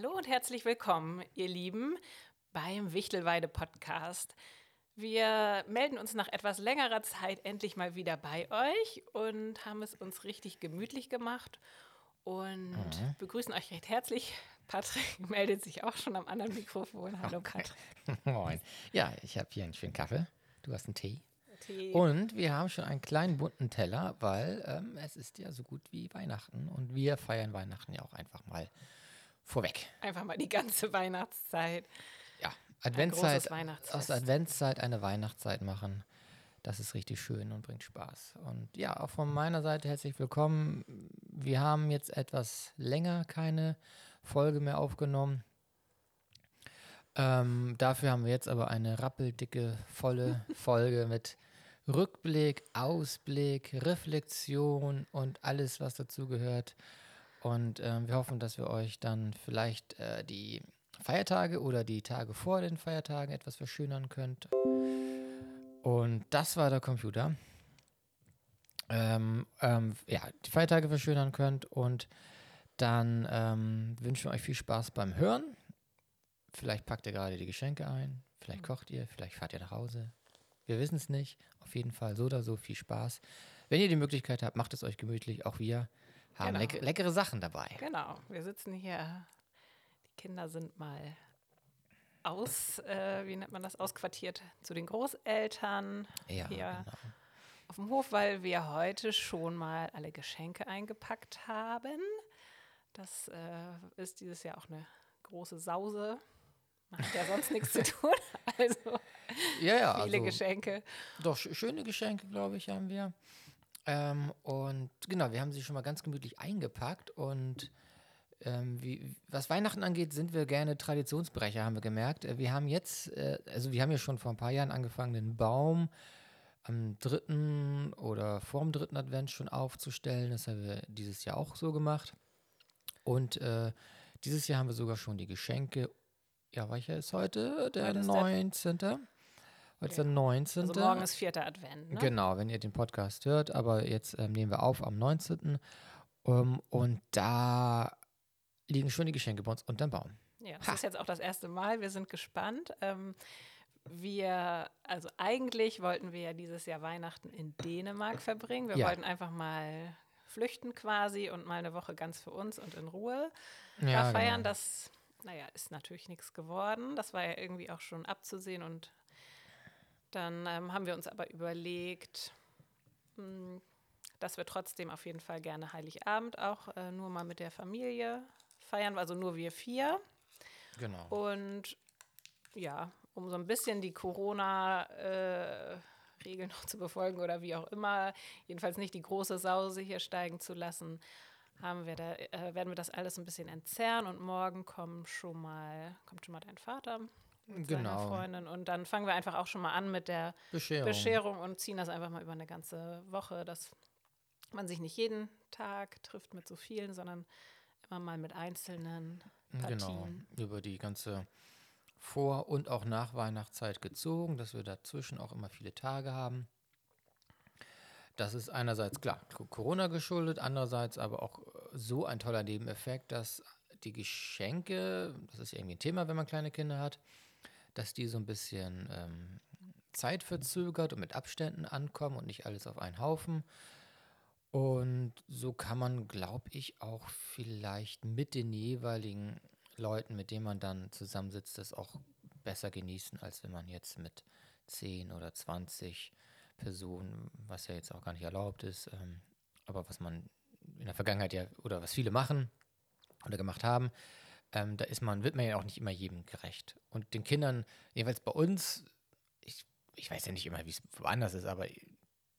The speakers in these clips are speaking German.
Hallo und herzlich willkommen, ihr Lieben, beim Wichtelweide Podcast. Wir melden uns nach etwas längerer Zeit endlich mal wieder bei euch und haben es uns richtig gemütlich gemacht und mhm. begrüßen euch recht herzlich. Patrick meldet sich auch schon am anderen Mikrofon. Hallo Patrick. Moin. Ja, ich habe hier einen schönen Kaffee. Du hast einen Tee. Tee. Und wir haben schon einen kleinen bunten Teller, weil ähm, es ist ja so gut wie Weihnachten und wir feiern Weihnachten ja auch einfach mal vorweg. Einfach mal die ganze Weihnachtszeit. Ja, Adventszeit. Aus Adventszeit eine Weihnachtszeit machen. Das ist richtig schön und bringt Spaß. Und ja, auch von meiner Seite herzlich willkommen. Wir haben jetzt etwas länger keine Folge mehr aufgenommen. Ähm, dafür haben wir jetzt aber eine rappeldicke, volle Folge mit Rückblick, Ausblick, Reflexion und alles, was dazu gehört. Und äh, wir hoffen, dass wir euch dann vielleicht äh, die Feiertage oder die Tage vor den Feiertagen etwas verschönern könnt. Und das war der Computer. Ähm, ähm, ja, die Feiertage verschönern könnt und dann ähm, wünschen wir euch viel Spaß beim Hören. Vielleicht packt ihr gerade die Geschenke ein, vielleicht kocht ihr, vielleicht fahrt ihr nach Hause. Wir wissen es nicht. Auf jeden Fall so oder so viel Spaß. Wenn ihr die Möglichkeit habt, macht es euch gemütlich. Auch wir haben genau. leck leckere Sachen dabei. Genau. Wir sitzen hier. Die Kinder sind mal aus, äh, wie nennt man das, ausquartiert zu den Großeltern ja, hier genau. auf dem Hof, weil wir heute schon mal alle Geschenke eingepackt haben. Das äh, ist dieses Jahr auch eine große Sause. Man hat ja sonst nichts zu tun. Also ja, ja, viele also, Geschenke. Doch, schöne Geschenke, glaube ich, haben wir. Ähm, und genau, wir haben sie schon mal ganz gemütlich eingepackt und ähm, wie, was Weihnachten angeht, sind wir gerne Traditionsbrecher, haben wir gemerkt. Äh, wir haben jetzt, äh, also wir haben ja schon vor ein paar Jahren angefangen, den Baum am dritten oder vorm dritten Advent schon aufzustellen. Das haben wir dieses Jahr auch so gemacht. Und äh, dieses Jahr haben wir sogar schon die Geschenke. Ja, welcher ist heute? Der heute 19. Der, heute ist der 19. Also morgen ist vierter Advent. Ne? Genau, wenn ihr den Podcast hört. Aber jetzt ähm, nehmen wir auf am 19. Um, und da liegen schon die Geschenke bei uns unterm Baum. Ja, das ha. ist jetzt auch das erste Mal. Wir sind gespannt. Ähm, wir, also eigentlich wollten wir ja dieses Jahr Weihnachten in Dänemark verbringen. Wir ja. wollten einfach mal flüchten quasi und mal eine Woche ganz für uns und in Ruhe ja, feiern. Genau. Das, naja, ist natürlich nichts geworden. Das war ja irgendwie auch schon abzusehen und dann ähm, haben wir uns aber überlegt, mh, hm, dass wir trotzdem auf jeden Fall gerne Heiligabend auch äh, nur mal mit der Familie feiern, also nur wir vier. Genau. Und ja, um so ein bisschen die Corona-Regeln äh, noch zu befolgen oder wie auch immer, jedenfalls nicht die große Sause hier steigen zu lassen, haben wir da, äh, werden wir das alles ein bisschen entzerren und morgen kommt schon mal, kommt schon mal dein Vater mit genau. seiner Freundin und dann fangen wir einfach auch schon mal an mit der Bescherung. Bescherung und ziehen das einfach mal über eine ganze Woche, dass man sich nicht jeden Tag trifft mit so vielen, sondern immer mal mit einzelnen genau, Partien. Genau, über die ganze Vor- und auch nach Weihnachtszeit gezogen, dass wir dazwischen auch immer viele Tage haben. Das ist einerseits klar Corona geschuldet, andererseits aber auch so ein toller Nebeneffekt, dass die Geschenke, das ist irgendwie ein Thema, wenn man kleine Kinder hat, dass die so ein bisschen ähm, zeitverzögert und mit Abständen ankommen und nicht alles auf einen Haufen. Und so kann man, glaube ich, auch vielleicht mit den jeweiligen Leuten, mit denen man dann zusammensitzt, das auch besser genießen, als wenn man jetzt mit 10 oder 20 Personen, was ja jetzt auch gar nicht erlaubt ist, ähm, aber was man in der Vergangenheit ja, oder was viele machen oder gemacht haben, ähm, da ist man, wird man ja auch nicht immer jedem gerecht. Und den Kindern, jedenfalls bei uns, ich, ich weiß ja nicht immer, wie es woanders ist, aber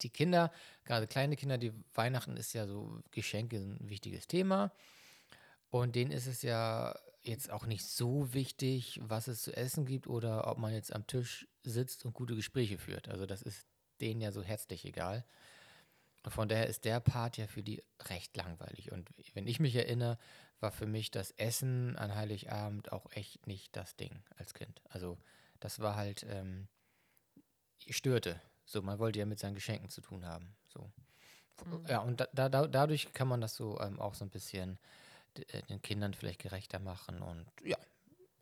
die Kinder, gerade kleine Kinder, die Weihnachten ist ja so Geschenke ein wichtiges Thema. Und denen ist es ja jetzt auch nicht so wichtig, was es zu essen gibt oder ob man jetzt am Tisch sitzt und gute Gespräche führt. Also das ist denen ja so herzlich egal. Von daher ist der Part ja für die recht langweilig. Und wenn ich mich erinnere, war für mich das Essen an Heiligabend auch echt nicht das Ding als Kind. Also das war halt, ähm, störte. So, man wollte ja mit seinen Geschenken zu tun haben. So. Mhm. Ja, und da, da, dadurch kann man das so ähm, auch so ein bisschen äh, den Kindern vielleicht gerechter machen und ja,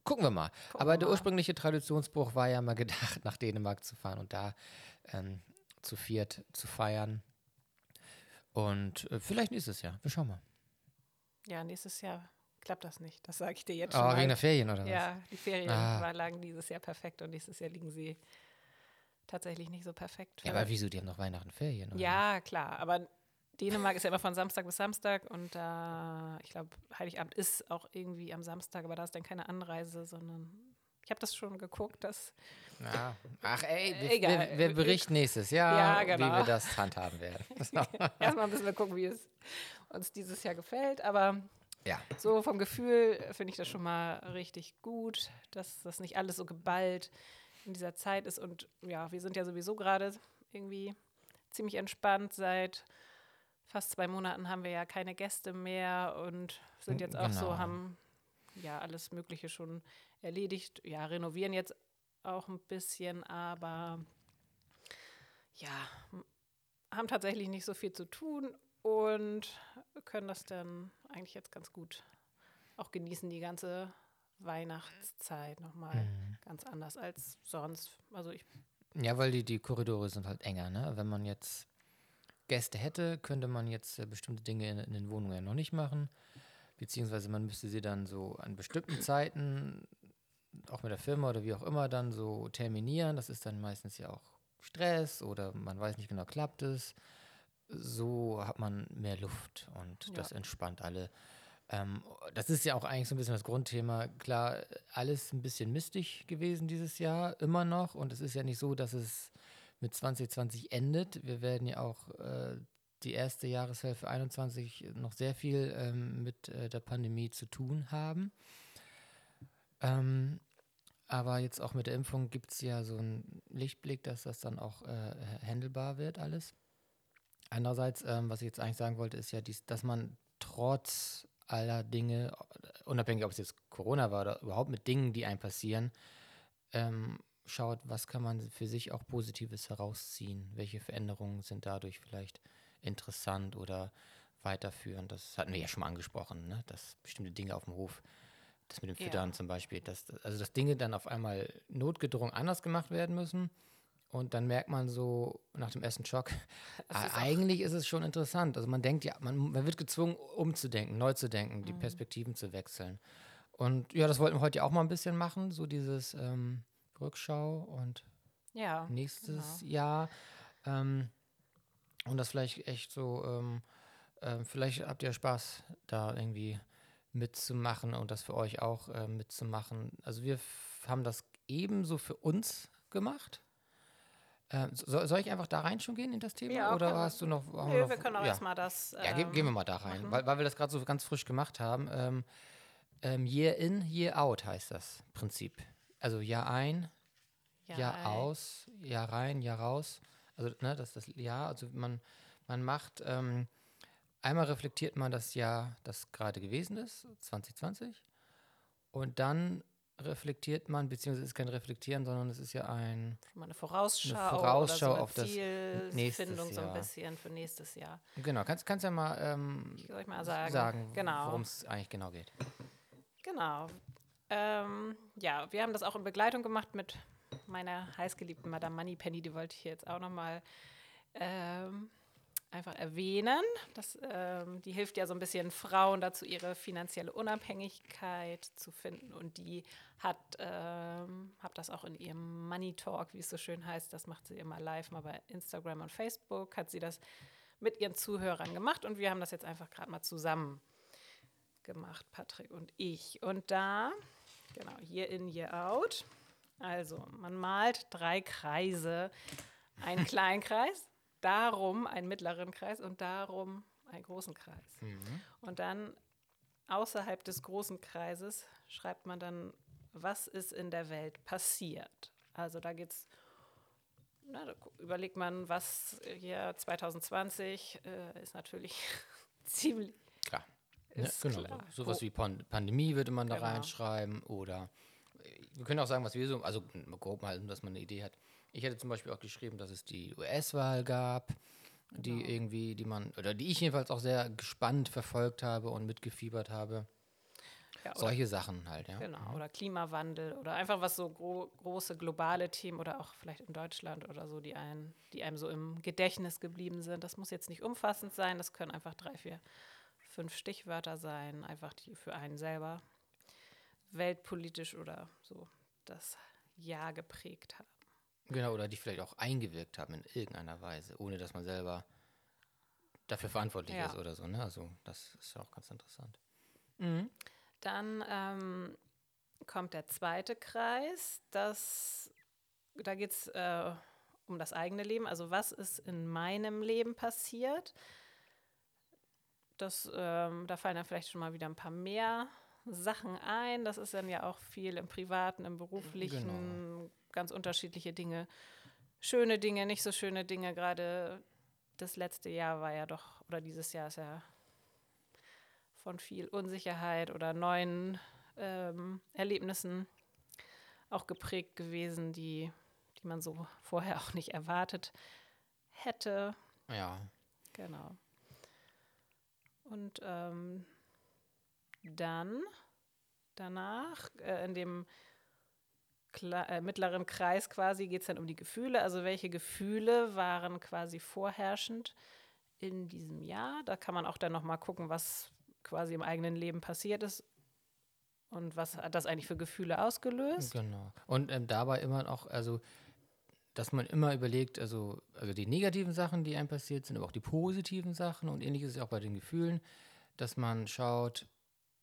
gucken wir mal. Gucken Aber der ursprüngliche Traditionsbruch war ja mal gedacht, nach Dänemark zu fahren und da ähm, zu viert zu feiern. Und äh, vielleicht nächstes Jahr. Wir schauen mal. Ja, nächstes Jahr klappt das nicht. Das sage ich dir jetzt oh, schon. Oh, wegen der Ferien oder was? Ja, die Ferien ah. lagen dieses Jahr perfekt und nächstes Jahr liegen sie tatsächlich nicht so perfekt. Ja, aber wieso? Die haben noch Weihnachten Ferien, oder? Ja, klar. Aber Dänemark ist ja immer von Samstag bis Samstag und äh, ich glaube, Heiligabend ist auch irgendwie am Samstag, aber da ist dann keine Anreise, sondern ich habe das schon geguckt, dass. Ja. Ach ey, wir, Egal. wir, wir berichten nächstes Jahr, ja, genau. wie wir das handhaben werden. Erstmal müssen wir gucken, wie es uns dieses Jahr gefällt, aber ja. so vom Gefühl finde ich das schon mal richtig gut, dass das nicht alles so geballt in dieser Zeit ist und ja, wir sind ja sowieso gerade irgendwie ziemlich entspannt seit fast zwei Monaten haben wir ja keine Gäste mehr und sind jetzt auch genau. so, haben ja alles Mögliche schon erledigt. Ja, renovieren jetzt auch ein bisschen, aber ja, haben tatsächlich nicht so viel zu tun und können das dann eigentlich jetzt ganz gut auch genießen, die ganze Weihnachtszeit nochmal mhm. ganz anders als sonst. Also ich ja, weil die, die Korridore sind halt enger, ne? Wenn man jetzt Gäste hätte, könnte man jetzt äh, bestimmte Dinge in, in, den Wohnungen ja noch nicht machen. Beziehungsweise man müsste sie dann so an bestimmten Zeiten, auch mit der Firma oder wie auch immer, dann so terminieren. Das ist dann meistens ja auch Stress oder man weiß nicht genau, klappt es. So hat man mehr Luft und ja. das entspannt alle. Ähm, das ist ja auch eigentlich so ein bisschen das Grundthema. Klar, alles ein bisschen mistig gewesen dieses Jahr, immer noch. Und es ist ja nicht so, dass es mit 2020 endet. Wir werden ja auch äh, die erste Jahreshälfte 21 noch sehr viel ähm, mit äh, der Pandemie zu tun haben. Ähm, aber jetzt auch mit der Impfung gibt es ja so einen Lichtblick, dass das dann auch äh, handelbar wird alles. Andererseits, ähm, was ich jetzt eigentlich sagen wollte, ist ja, dies, dass man trotz aller Dinge, unabhängig ob es jetzt Corona war oder überhaupt mit Dingen, die einem passieren, ähm, schaut, was kann man für sich auch Positives herausziehen, welche Veränderungen sind dadurch vielleicht interessant oder weiterführend. Das hatten wir ja schon mal angesprochen, ne? dass bestimmte Dinge auf dem Hof, das mit dem Füttern ja. zum Beispiel, dass, also dass Dinge dann auf einmal notgedrungen anders gemacht werden müssen. Und dann merkt man so nach dem ersten Schock, ist eigentlich ist es schon interessant. Also man denkt ja, man, man wird gezwungen, umzudenken, neu zu denken, mhm. die Perspektiven zu wechseln. Und ja, das wollten wir heute ja auch mal ein bisschen machen, so dieses ähm, Rückschau und ja, nächstes genau. Jahr. Ähm, und das vielleicht echt so, ähm, äh, vielleicht habt ihr Spaß, da irgendwie mitzumachen und das für euch auch äh, mitzumachen. Also wir haben das ebenso für uns gemacht. Ähm, so, soll ich einfach da rein schon gehen in das Thema? Ja, oder hast du noch. Nö, wir, noch, wir können auch ja. erstmal das. Ähm, ja, ge gehen wir mal da rein, weil, weil wir das gerade so ganz frisch gemacht haben. Ähm, ähm, year in, year out heißt das Prinzip. Also Jahr ein, Jahr, Jahr aus, Jahr rein, Jahr raus. Also, ne, das ist das Jahr. Also, man, man macht, ähm, einmal reflektiert man das Jahr, das gerade gewesen ist, 2020. Und dann reflektiert man, beziehungsweise es ist kein Reflektieren, sondern es ist ja ein, eine Vorausschau, eine Vorausschau so auf das nächste Jahr. so ein bisschen für nächstes Jahr. Genau, kannst, kannst ja mal, ähm, mal sagen, sagen genau. worum es eigentlich genau geht. Genau. Ähm, ja, wir haben das auch in Begleitung gemacht mit meiner heißgeliebten Madame Moneypenny, die wollte ich hier jetzt auch nochmal ähm, einfach erwähnen. Das, ähm, die hilft ja so ein bisschen Frauen dazu, ihre finanzielle Unabhängigkeit zu finden. Und die hat, ähm, hat das auch in ihrem Money Talk, wie es so schön heißt, das macht sie immer live, mal bei Instagram und Facebook, hat sie das mit ihren Zuhörern gemacht. Und wir haben das jetzt einfach gerade mal zusammen gemacht, Patrick und ich. Und da, genau, Year in, Year out. Also, man malt drei Kreise. Einen kleinen Kreis, darum einen mittleren Kreis und darum einen großen Kreis. Mhm. Und dann außerhalb des großen Kreises schreibt man dann, was ist in der Welt passiert. Also da geht es, da überlegt man, was hier 2020 äh, ist natürlich ziemlich. Klar. Ja, genau. Klar. So, sowas wie Pan Pandemie würde man da genau. reinschreiben oder wir können auch sagen, was wir so, also grob mal, dass man eine Idee hat. Ich hätte zum Beispiel auch geschrieben, dass es die US-Wahl gab. die genau. irgendwie, die man, oder die ich jedenfalls auch sehr gespannt verfolgt habe und mitgefiebert habe. Ja, Solche Sachen halt, ja. Genau, mhm. oder Klimawandel oder einfach was so gro große globale Themen oder auch vielleicht in Deutschland oder so, die, ein, die einem so im Gedächtnis geblieben sind. Das muss jetzt nicht umfassend sein, das können einfach drei, vier, fünf Stichwörter sein, einfach die für einen selber weltpolitisch oder so das Jahr geprägt haben. Genau, oder die vielleicht auch eingewirkt haben in irgendeiner Weise, ohne dass man selber dafür verantwortlich ja. ist oder so. Ne? Also das ist ja auch ganz interessant. Mhm. Dann ähm, kommt der zweite Kreis. Das, da geht es äh, um das eigene Leben. Also was ist in meinem Leben passiert? Das, ähm, da fallen dann vielleicht schon mal wieder ein paar mehr Sachen ein. Das ist dann ja auch viel im Privaten, im Beruflichen, genau. ganz unterschiedliche Dinge. Schöne Dinge, nicht so schöne Dinge. Gerade das letzte Jahr war ja doch, oder dieses Jahr ist ja von viel Unsicherheit oder neuen ähm, Erlebnissen auch geprägt gewesen, die, die man so vorher auch nicht erwartet hätte. Ja. Genau. Und ähm, dann danach, äh, in dem äh, mittleren Kreis quasi, geht es dann um die Gefühle. Also welche Gefühle waren quasi vorherrschend in diesem Jahr? Da kann man auch dann nochmal gucken, was quasi im eigenen Leben passiert ist und was hat das eigentlich für Gefühle ausgelöst. Genau. Und ähm, dabei immer auch, also dass man immer überlegt, also, also die negativen Sachen, die einem passiert sind, aber auch die positiven Sachen und ähnliches ist auch bei den Gefühlen, dass man schaut,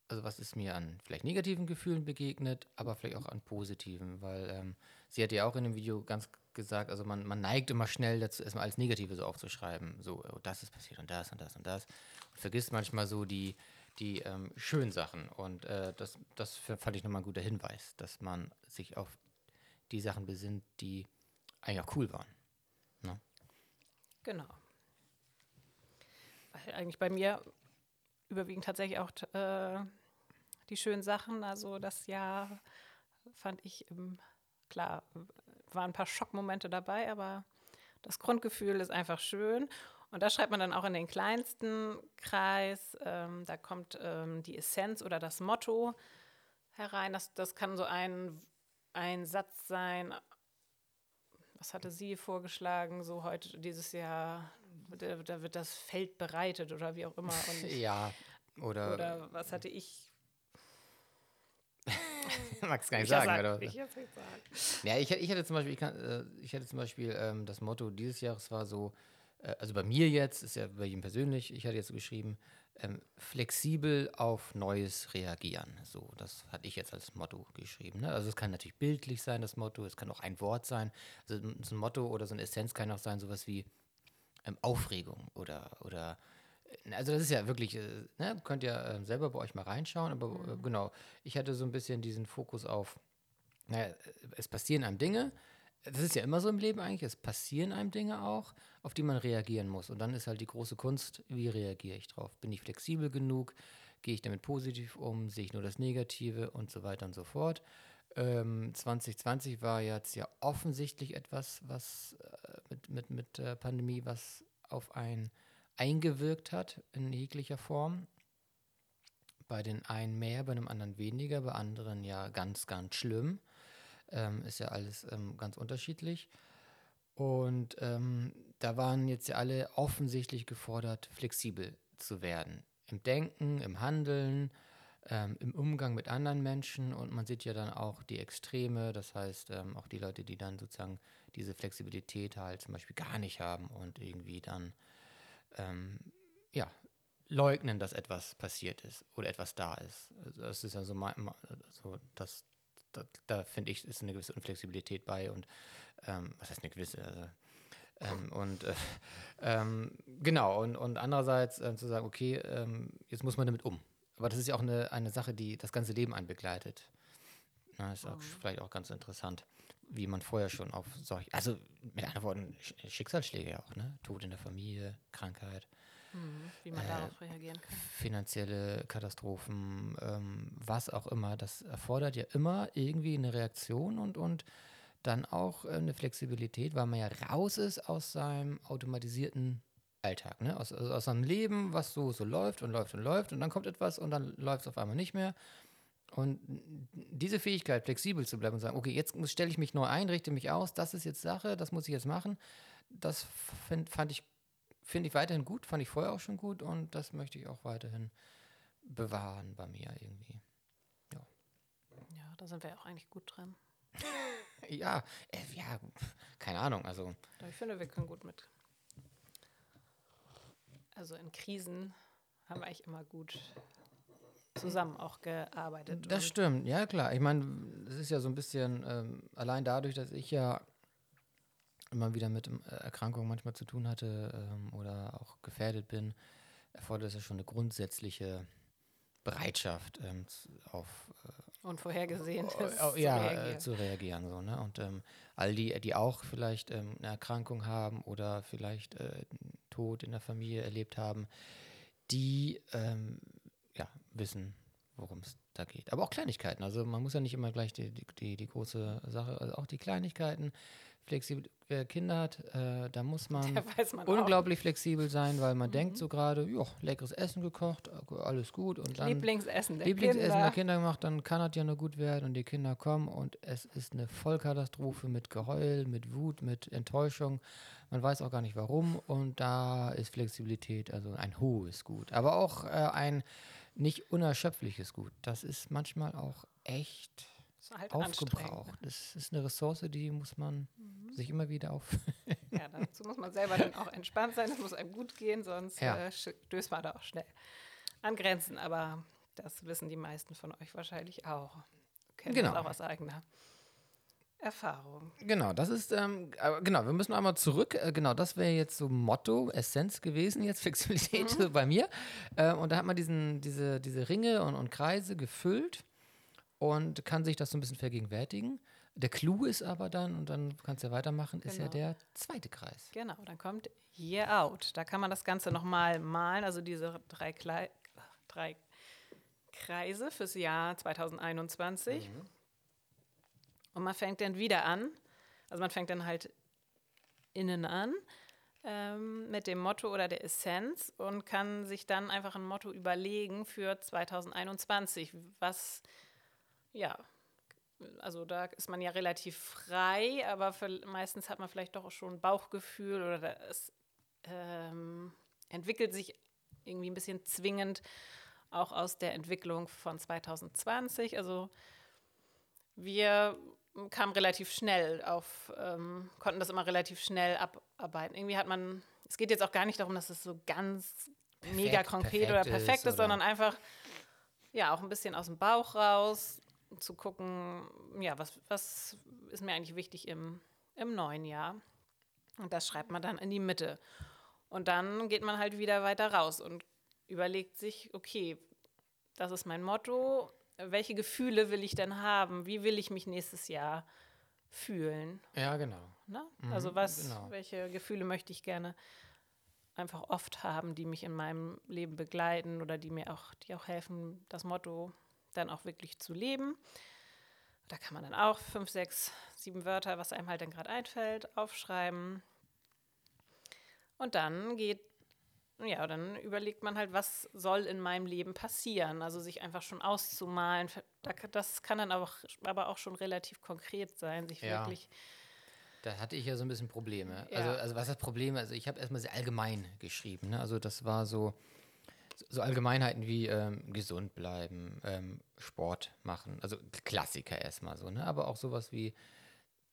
also was ist mir an vielleicht negativen Gefühlen begegnet, aber vielleicht auch an positiven, weil ähm, sie hat ja auch in dem Video ganz gesagt, also man, man neigt immer schnell dazu, erstmal alles Negative so aufzuschreiben, so, oh, das ist passiert und das und das und das und vergisst manchmal so die, die ähm, schönen Sachen. Und äh, das, das fand ich nochmal ein guter Hinweis, dass man sich auf die Sachen besinnt, die eigentlich auch cool waren. Ne? Genau. Weil eigentlich bei mir überwiegend tatsächlich auch äh, die schönen Sachen. Also das Jahr fand ich, im, klar, waren ein paar Schockmomente dabei, aber das Grundgefühl ist einfach schön. Und da schreibt man dann auch in den kleinsten Kreis, ähm, da kommt ähm, die Essenz oder das Motto herein. Das, das kann so ein, ein Satz sein. Was hatte sie vorgeschlagen, so heute, dieses Jahr, da, da wird das Feld bereitet oder wie auch immer. Und, ja, oder. Oder was hatte ich Magst gar nicht sagen, sag, oder? Ich sagen. Ja, ich, ich hatte zum Beispiel, ich, kann, äh, ich hatte zum Beispiel ähm, das Motto dieses Jahres war so, äh, also bei mir jetzt, ist ja bei ihm persönlich, ich hatte jetzt so geschrieben, ähm, flexibel auf Neues reagieren. So, das hatte ich jetzt als Motto geschrieben. Ne? Also es kann natürlich bildlich sein, das Motto, es kann auch ein Wort sein. Also so ein Motto oder so eine Essenz kann auch sein, sowas wie ähm, Aufregung oder, oder äh, also das ist ja wirklich, äh, ne, könnt ihr äh, selber bei euch mal reinschauen, aber äh, mhm. genau, ich hatte so ein bisschen diesen Fokus auf, naja, es passieren einem Dinge, das ist ja immer so im Leben eigentlich, es passieren einem Dinge auch, auf die man reagieren muss. Und dann ist halt die große Kunst, wie reagiere ich drauf? Bin ich flexibel genug? Gehe ich damit positiv um? Sehe ich nur das Negative und so weiter und so fort? Ähm, 2020 war jetzt ja offensichtlich etwas, was äh, mit, mit, mit der Pandemie, was auf einen eingewirkt hat in jeglicher Form. Bei den einen mehr, bei dem anderen weniger, bei anderen ja ganz, ganz schlimm. Ähm, ist ja alles ähm, ganz unterschiedlich. Und ähm, da waren jetzt ja alle offensichtlich gefordert, flexibel zu werden. Im Denken, im Handeln, ähm, im Umgang mit anderen Menschen. Und man sieht ja dann auch die Extreme, das heißt ähm, auch die Leute, die dann sozusagen diese Flexibilität halt zum Beispiel gar nicht haben und irgendwie dann ähm, ja, leugnen, dass etwas passiert ist oder etwas da ist. Also das ist ja so, so das, da, da finde ich, ist eine gewisse Unflexibilität bei und ähm, was heißt eine gewisse? Also, ähm, und äh, ähm, genau, und, und andererseits äh, zu sagen, okay, ähm, jetzt muss man damit um. Aber das ist ja auch eine, eine Sache, die das ganze Leben einbegleitet. Na, ist auch mhm. vielleicht auch ganz interessant, wie man vorher schon auf solche, also mit anderen Worten, Schicksalsschläge ja auch, ne? Tod in der Familie, Krankheit. Mhm, wie man äh, darauf reagieren kann. Finanzielle Katastrophen, ähm, was auch immer. Das erfordert ja immer irgendwie eine Reaktion und, und dann auch äh, eine Flexibilität, weil man ja raus ist aus seinem automatisierten Alltag, ne? Aus, also aus einem Leben, was so, so läuft und läuft und läuft und dann kommt etwas und dann läuft es auf einmal nicht mehr. Und diese Fähigkeit, flexibel zu bleiben und sagen, okay, jetzt stelle ich mich neu ein, richte mich aus, das ist jetzt Sache, das muss ich jetzt machen, das find, fand ich, finde ich weiterhin gut, fand ich vorher auch schon gut und das möchte ich auch weiterhin bewahren bei mir irgendwie. Ja, ja da sind wir auch eigentlich gut drin. ja, äh, ja, keine Ahnung, also. Ich finde, wir können gut mit. Also in Krisen haben wir eigentlich immer gut zusammen auch gearbeitet. Das stimmt, ja klar. Ich meine, es ist ja so ein bisschen, ähm, allein dadurch, dass ich ja immer wieder mit äh, Erkrankungen manchmal zu tun hatte ähm, oder auch gefährdet bin, erfordert es ja schon eine grundsätzliche Bereitschaft ähm, auf äh, Unvorhergesehen äh, ja, zu reagieren. Äh, zu reagieren so, ne? Und ähm, all die, die auch vielleicht ähm, eine Erkrankung haben oder vielleicht äh, Tod in der Familie erlebt haben, die ähm, ja, wissen, worum es da geht. Aber auch Kleinigkeiten. Also man muss ja nicht immer gleich die, die, die große Sache, also auch die Kleinigkeiten. Flexibel, wer Kinder hat, äh, da muss man, man unglaublich auch. flexibel sein, weil man mhm. denkt so gerade, ja, leckeres Essen gekocht, alles gut. Und dann Lieblingsessen der Lieblingsessen Kinder. der Kinder gemacht, dann kann das ja nur gut werden und die Kinder kommen und es ist eine Vollkatastrophe mit Geheul, mit Wut, mit Enttäuschung. Man weiß auch gar nicht warum und da ist Flexibilität, also ein hohes Gut. Aber auch äh, ein nicht unerschöpfliches Gut. Das ist manchmal auch echt halt aufgebraucht. Das ist eine Ressource, die muss man mhm. sich immer wieder auf. ja, dazu muss man selber dann auch entspannt sein, es muss einem gut gehen, sonst ja. äh, stößt man da auch schnell an Grenzen. Aber das wissen die meisten von euch wahrscheinlich auch. Kennen genau. das auch aus eigener Erfahrung. Genau, das ist, ähm, genau, wir müssen einmal zurück. Äh, genau, das wäre jetzt so Motto, Essenz gewesen, jetzt Flexibilität mhm. bei mir. Äh, und da hat man diesen, diese, diese Ringe und, und Kreise gefüllt und kann sich das so ein bisschen vergegenwärtigen. Der Clou ist aber dann, und dann kannst du ja weitermachen, genau. ist ja genau. der zweite Kreis. Genau, dann kommt Year Out. Da kann man das Ganze nochmal malen, also diese drei, Klei drei Kreise fürs Jahr 2021. Mhm. Und man fängt dann wieder an, also man fängt dann halt innen an ähm, mit dem Motto oder der Essenz und kann sich dann einfach ein Motto überlegen für 2021, was, ja, also da ist man ja relativ frei, aber für, meistens hat man vielleicht doch schon ein Bauchgefühl oder es ähm, entwickelt sich irgendwie ein bisschen zwingend auch aus der Entwicklung von 2020. Also wir kam relativ schnell auf, ähm, konnten das immer relativ schnell abarbeiten. Irgendwie hat man, es geht jetzt auch gar nicht darum, dass es so ganz perfekt, mega konkret oder perfekt ist, ist sondern einfach, ja, auch ein bisschen aus dem Bauch raus, zu gucken, ja, was, was ist mir eigentlich wichtig im, im neuen Jahr. Und das schreibt man dann in die Mitte. Und dann geht man halt wieder weiter raus und überlegt sich, okay, das ist mein Motto, welche Gefühle will ich denn haben? Wie will ich mich nächstes Jahr fühlen? Ja, genau. Ne? Mhm, also was, genau. welche Gefühle möchte ich gerne einfach oft haben, die mich in meinem Leben begleiten oder die mir auch, die auch helfen, das Motto dann auch wirklich zu leben. Da kann man dann auch fünf, sechs, sieben Wörter, was einem halt dann gerade einfällt, aufschreiben. Und dann geht ja, dann überlegt man halt, was soll in meinem Leben passieren. Also sich einfach schon auszumalen. Das kann dann aber auch, aber auch schon relativ konkret sein, sich ja. wirklich. Da hatte ich ja so ein bisschen Probleme. Ja. Also, also was das Problem? Also ich habe erstmal sehr allgemein geschrieben. Ne? Also das war so, so Allgemeinheiten wie ähm, gesund bleiben, ähm, Sport machen. Also Klassiker erstmal so. Ne? Aber auch sowas wie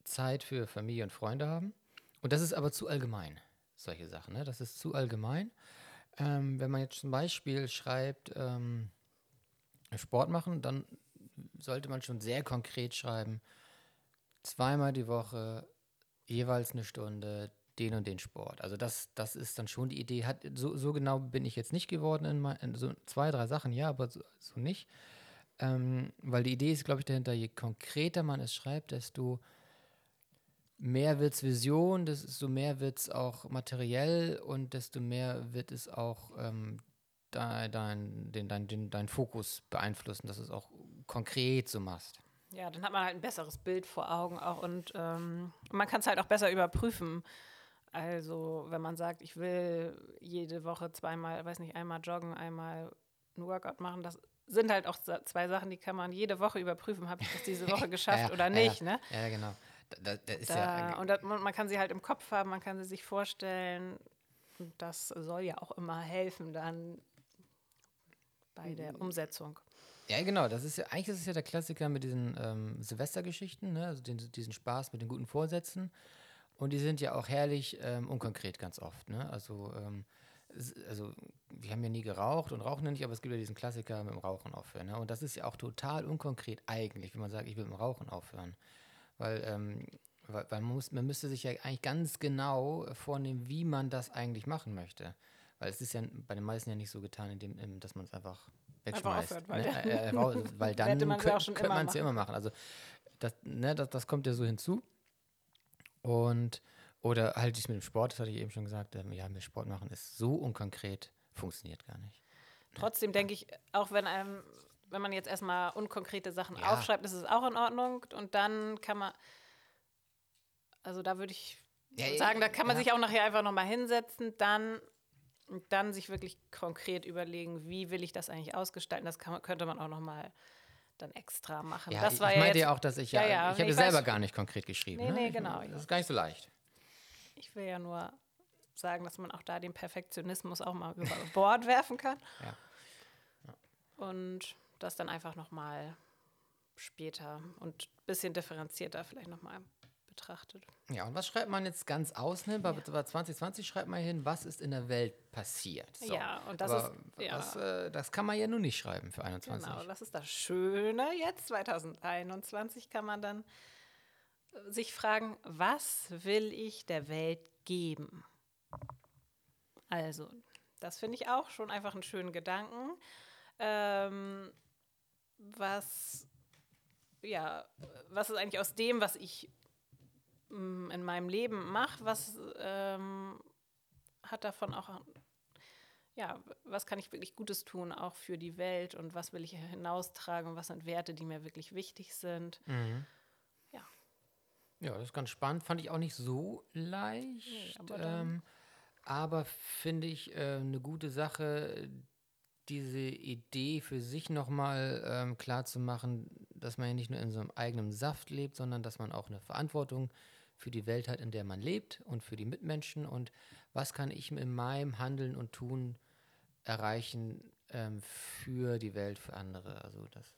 Zeit für Familie und Freunde haben. Und das ist aber zu allgemein solche Sachen. Ne? Das ist zu allgemein. Ähm, wenn man jetzt zum Beispiel schreibt, ähm, Sport machen, dann sollte man schon sehr konkret schreiben, zweimal die Woche, jeweils eine Stunde, den und den Sport. Also das, das ist dann schon die Idee. Hat, so, so genau bin ich jetzt nicht geworden in, mein, in so zwei, drei Sachen, ja, aber so, so nicht. Ähm, weil die Idee ist, glaube ich, dahinter, je konkreter man es schreibt, desto mehr wird es Vision, desto mehr wird es auch materiell und desto mehr wird es auch ähm, dein, dein, den, dein, dein Fokus beeinflussen, dass du es auch konkret so machst. Ja, dann hat man halt ein besseres Bild vor Augen auch und ähm, man kann es halt auch besser überprüfen. Also, wenn man sagt, ich will jede Woche zweimal, weiß nicht, einmal joggen, einmal ein Workout machen, das sind halt auch zwei Sachen, die kann man jede Woche überprüfen. Habe ich das diese Woche geschafft ja, ja, oder nicht? Ja, ne? ja genau. Da, da da, und das, man kann sie halt im Kopf haben, man kann sie sich vorstellen. Und das soll ja auch immer helfen dann bei der mhm. Umsetzung. Ja, genau. Das ist ja, eigentlich ist es ja der Klassiker mit diesen ähm, Silvestergeschichten, ne? also den, diesen Spaß mit den guten Vorsätzen. Und die sind ja auch herrlich ähm, unkonkret ganz oft. Ne? Also, ähm, also wir haben ja nie geraucht und rauchen ja nicht, aber es gibt ja diesen Klassiker mit dem Rauchen aufhören. Ne? Und das ist ja auch total unkonkret eigentlich, wenn man sagt, ich will mit dem Rauchen aufhören. Weil, ähm, weil, man, muss, man müsste sich ja eigentlich ganz genau vornehmen, wie man das eigentlich machen möchte. Weil es ist ja bei den meisten ja nicht so getan, indem, dass man es einfach wegschmeißt. Einfach aufhört, weil, ne? äh, äh, weil dann könnte man es ja immer machen. Also das, ne, das, das kommt ja so hinzu. Und oder halt dies mit dem Sport, das hatte ich eben schon gesagt, ähm, ja, mit Sport machen ist so unkonkret, funktioniert gar nicht. Trotzdem denke ich, auch wenn einem, wenn man jetzt erstmal unkonkrete Sachen ja. aufschreibt, ist es auch in Ordnung. Und dann kann man, also da würde ich ja, sagen, da kann man ja. sich auch nachher einfach nochmal hinsetzen, dann, dann sich wirklich konkret überlegen, wie will ich das eigentlich ausgestalten. Das kann, könnte man auch nochmal dann extra machen. Ja, das war ich ja meinte ja auch, dass ich ja, ich habe selber gar nicht konkret geschrieben. Nee, ne? nee, genau. Das ist gar nicht so leicht. Ich will ja nur sagen, dass man auch da den Perfektionismus auch mal über Bord werfen kann. Ja. Und das dann einfach nochmal später und ein bisschen differenzierter vielleicht nochmal betrachtet. Ja, und was schreibt man jetzt ganz außen hin? Bei, ja. 2020 schreibt man hin, was ist in der Welt passiert. So. Ja, und das Aber ist. Ja. Was, äh, das kann man ja nun nicht schreiben für 21. Genau, das ist das Schöne. Jetzt, 2021, kann man dann sich fragen, was will ich der Welt geben? Also, das finde ich auch schon einfach einen schönen Gedanken. Ähm, was, ja, was ist eigentlich aus dem, was ich mm, in meinem Leben mache, was ähm, hat davon auch, ja, was kann ich wirklich Gutes tun, auch für die Welt und was will ich hinaustragen, was sind Werte, die mir wirklich wichtig sind. Mhm. Ja, das ist ganz spannend. Fand ich auch nicht so leicht. Nee, aber, ähm, aber finde ich äh, eine gute Sache, diese Idee für sich nochmal ähm, klar zu machen, dass man ja nicht nur in so einem eigenen Saft lebt, sondern dass man auch eine Verantwortung für die Welt hat, in der man lebt und für die Mitmenschen und was kann ich in meinem Handeln und Tun erreichen ähm, für die Welt, für andere. Also das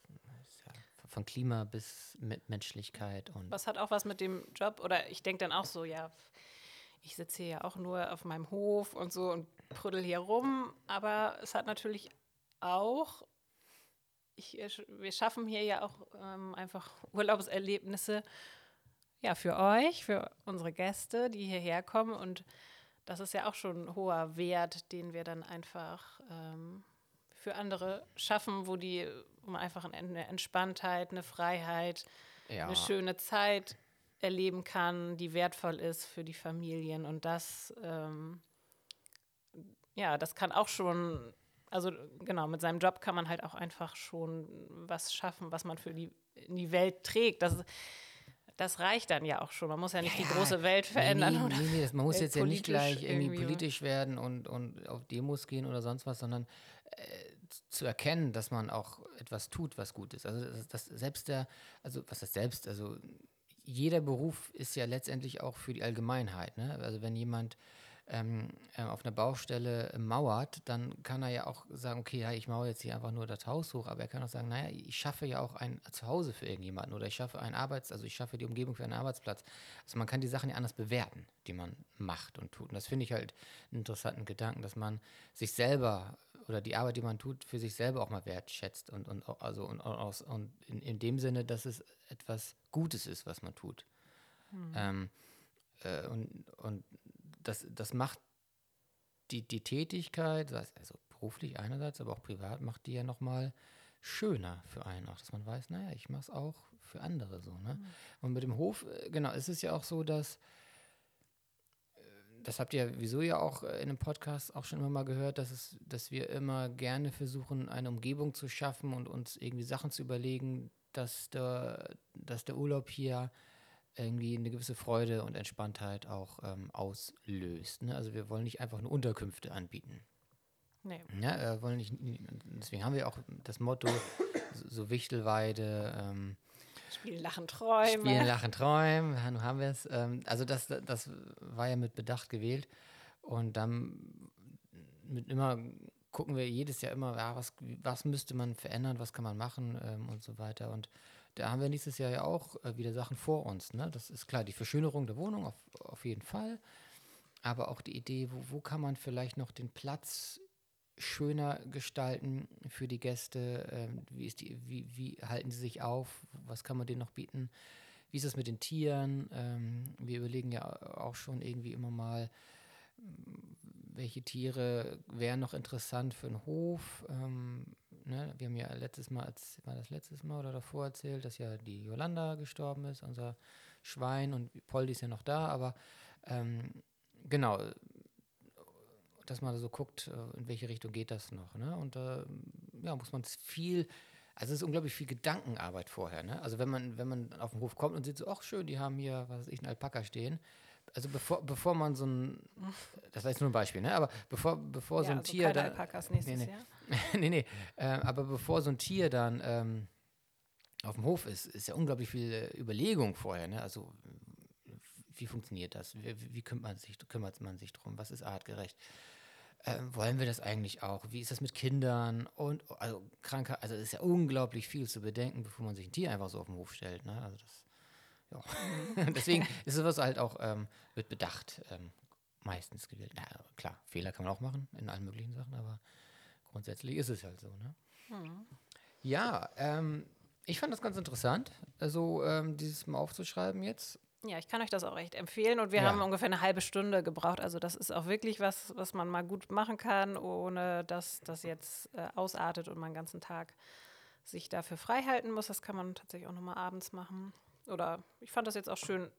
von Klima bis mit Menschlichkeit. Und was hat auch was mit dem Job? Oder ich denke dann auch so, ja, ich sitze hier ja auch nur auf meinem Hof und so und prüdel hier rum. Aber es hat natürlich auch, ich, wir schaffen hier ja auch ähm, einfach Urlaubserlebnisse ja, für euch, für unsere Gäste, die hierher kommen. Und das ist ja auch schon ein hoher Wert, den wir dann einfach ähm, für andere schaffen, wo die um einfach eine Entspanntheit, eine Freiheit, ja. eine schöne Zeit erleben kann, die wertvoll ist für die Familien. Und das, ähm, ja, das kann auch schon, also genau, mit seinem Job kann man halt auch einfach schon was schaffen, was man für die, in die Welt trägt. Das das reicht dann ja auch schon. Man muss ja nicht ja, die große Welt verändern. Nee, nee, nee, man muss jetzt ja nicht gleich irgendwie, irgendwie politisch werden und, und auf Demos gehen oder sonst was, sondern äh, zu erkennen, dass man auch etwas tut, was gut ist. Also das, das selbst der, also was das selbst, also jeder Beruf ist ja letztendlich auch für die Allgemeinheit. Ne? Also wenn jemand ähm, äh, auf einer Baustelle mauert, dann kann er ja auch sagen, okay, ja, ich mauere jetzt hier einfach nur das Haus hoch, aber er kann auch sagen, naja, ich schaffe ja auch ein Zuhause für irgendjemanden oder ich schaffe einen Arbeits-, also ich schaffe die Umgebung für einen Arbeitsplatz. Also man kann die Sachen ja anders bewerten, die man macht und tut. Und das finde ich halt einen interessanten Gedanken, dass man sich selber oder die Arbeit, die man tut, für sich selber auch mal wertschätzt und, und also und, aus, und in, in dem Sinne, dass es etwas Gutes ist, was man tut. Mhm. Ähm, äh, und, und das, das macht die, die Tätigkeit, also beruflich einerseits, aber auch privat, macht die ja nochmal schöner für einen auch, dass man weiß, naja, ich mache es auch für andere so. Ne? Mhm. Und mit dem Hof, äh, genau, ist es ja auch so, dass das habt ihr wieso ja auch äh, in einem Podcast auch schon immer mal gehört, dass, es, dass wir immer gerne versuchen, eine Umgebung zu schaffen und uns irgendwie Sachen zu überlegen, dass der, dass der Urlaub hier irgendwie eine gewisse Freude und Entspanntheit auch ähm, auslöst. Ne? Also wir wollen nicht einfach nur Unterkünfte anbieten. Nee. Ja, äh, wollen nicht, deswegen haben wir auch das Motto, so, Wichtelweide, ähm, Spielen, Lachen, Träumen. Spielen, Lachen, Träumen, ja, nun haben wir es. Ähm, also das, das war ja mit Bedacht gewählt. Und dann mit immer gucken wir jedes Jahr immer, ja, was, was müsste man verändern, was kann man machen ähm, und so weiter. Und da haben wir nächstes Jahr ja auch äh, wieder Sachen vor uns. Ne? Das ist klar, die Verschönerung der Wohnung auf, auf jeden Fall. Aber auch die Idee, wo, wo kann man vielleicht noch den Platz schöner gestalten für die Gäste? Ähm, wie, ist die, wie, wie halten sie sich auf? Was kann man denen noch bieten? Wie ist es mit den Tieren? Ähm, wir überlegen ja auch schon irgendwie immer mal, welche Tiere wären noch interessant für einen Hof. Ne? Wir haben ja letztes Mal, als, war das letztes Mal oder davor erzählt, dass ja die Yolanda gestorben ist, unser Schwein und Poldi ist ja noch da, aber ähm, genau, dass man so guckt, äh, in welche Richtung geht das noch. Ne? Und da äh, ja, muss man viel, also es ist unglaublich viel Gedankenarbeit vorher. Ne? Also wenn man, wenn man auf den Hof kommt und sieht so, ach schön, die haben hier, was weiß ich, einen Alpaka stehen. Also bevor, bevor man so ein, das war jetzt nur ein Beispiel, ne? aber bevor, bevor ja, so ein also Tier dann, Alpakas nächstes nee, nee. Jahr. nee, nee, äh, aber bevor so ein Tier dann ähm, auf dem Hof ist, ist ja unglaublich viel Überlegung vorher. Ne? Also wie funktioniert das? Wie, wie kümmert, man sich, kümmert man sich drum? Was ist artgerecht? äh, wollen wir das eigentlich auch? Wie ist das mit Kindern und also Krankheit? Also es ist ja unglaublich viel zu bedenken, bevor man sich ein Tier einfach so auf den Hof stellt. Ne? Also das, ja. Deswegen ist sowas halt auch ähm, mit Bedacht ähm, meistens gewählt. Na, klar, Fehler kann man auch machen in allen möglichen Sachen, aber grundsätzlich ist es halt so. Ne? Mhm. Ja, ähm, ich fand das ganz interessant, also ähm, dieses mal aufzuschreiben jetzt. Ja, ich kann euch das auch echt empfehlen. Und wir ja. haben ungefähr eine halbe Stunde gebraucht. Also das ist auch wirklich was, was man mal gut machen kann, ohne dass das jetzt äh, ausartet und man den ganzen Tag sich dafür frei halten muss. Das kann man tatsächlich auch nochmal abends machen. Oder ich fand das jetzt auch schön.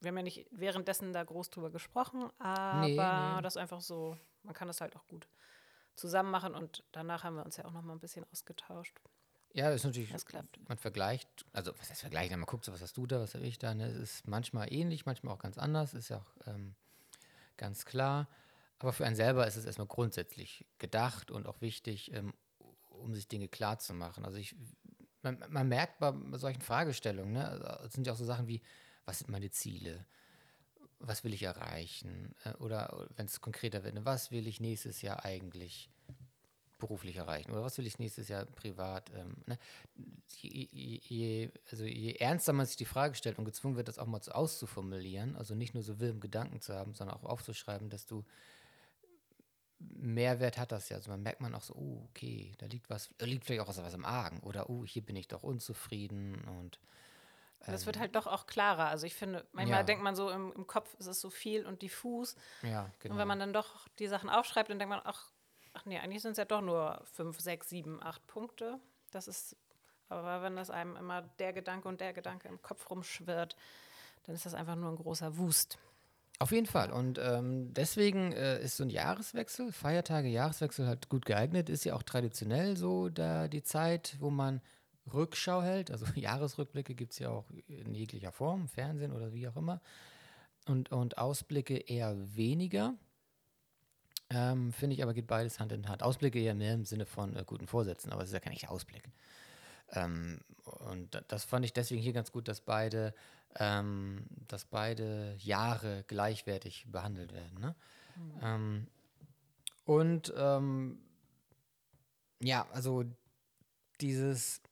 Wir haben ja nicht währenddessen da groß drüber gesprochen, aber nee, nee. das einfach so, man kann das halt auch gut zusammen machen und danach haben wir uns ja auch nochmal ein bisschen ausgetauscht. Ja, das ist natürlich, das klappt. man vergleicht, also was heißt vergleichen, man guckt so, was hast du da, was habe ich da, ne? es ist manchmal ähnlich, manchmal auch ganz anders, ist ja auch ähm, ganz klar, aber für einen selber ist es erstmal grundsätzlich gedacht und auch wichtig, ähm, um sich Dinge klar zu machen. Also ich, man, man merkt bei, solchen Fragestellungen, ne, also es sind ja auch so Sachen wie, was sind meine Ziele? Was will ich erreichen? Äh, oder wenn es konkreter wird, ne, was will ich nächstes Jahr eigentlich beruflich erreichen? Oder was will ich nächstes Jahr privat? Ähm, ne? je, je, also je ernster man sich die Frage stellt und gezwungen wird, das auch mal auszuformulieren, also nicht nur so wild im Gedanken zu haben, sondern auch aufzuschreiben, dass du Mehrwert hat das ja. Also man merkt man auch so, oh, okay, da liegt was, liegt vielleicht auch was, was im Argen. Oder, oh, hier bin ich doch unzufrieden und das wird ähm, halt doch auch klarer. Also ich finde, manchmal ja. denkt man so im, im, Kopf, ist es so viel und diffus. Ja, genau. Und wenn man dann doch die Sachen aufschreibt, dann denkt man, ach, Ach nee, eigentlich sind es ja doch nur fünf, sechs, sieben, acht Punkte. Das ist, aber wenn das einem immer der Gedanke und der Gedanke im Kopf rumschwirrt, dann ist das einfach nur ein großer Wust. Auf jeden Fall. Und ähm, deswegen äh, ist so ein Jahreswechsel, Feiertage, Jahreswechsel halt gut geeignet. Ist ja auch traditionell so da die Zeit, wo man Rückschau hält. Also Jahresrückblicke gibt es ja auch in jeglicher Form, Fernsehen oder wie auch immer. Und, und Ausblicke eher weniger. Ähm, Finde ich aber geht beides Hand in Hand. Ausblicke eher mehr im Sinne von äh, guten Vorsätzen, aber es ist ja kein echter Ausblick. Ähm, und das fand ich deswegen hier ganz gut, dass beide, ähm, dass beide Jahre gleichwertig behandelt werden. Ne? Mhm. Ähm, und ähm, ja, also dieses,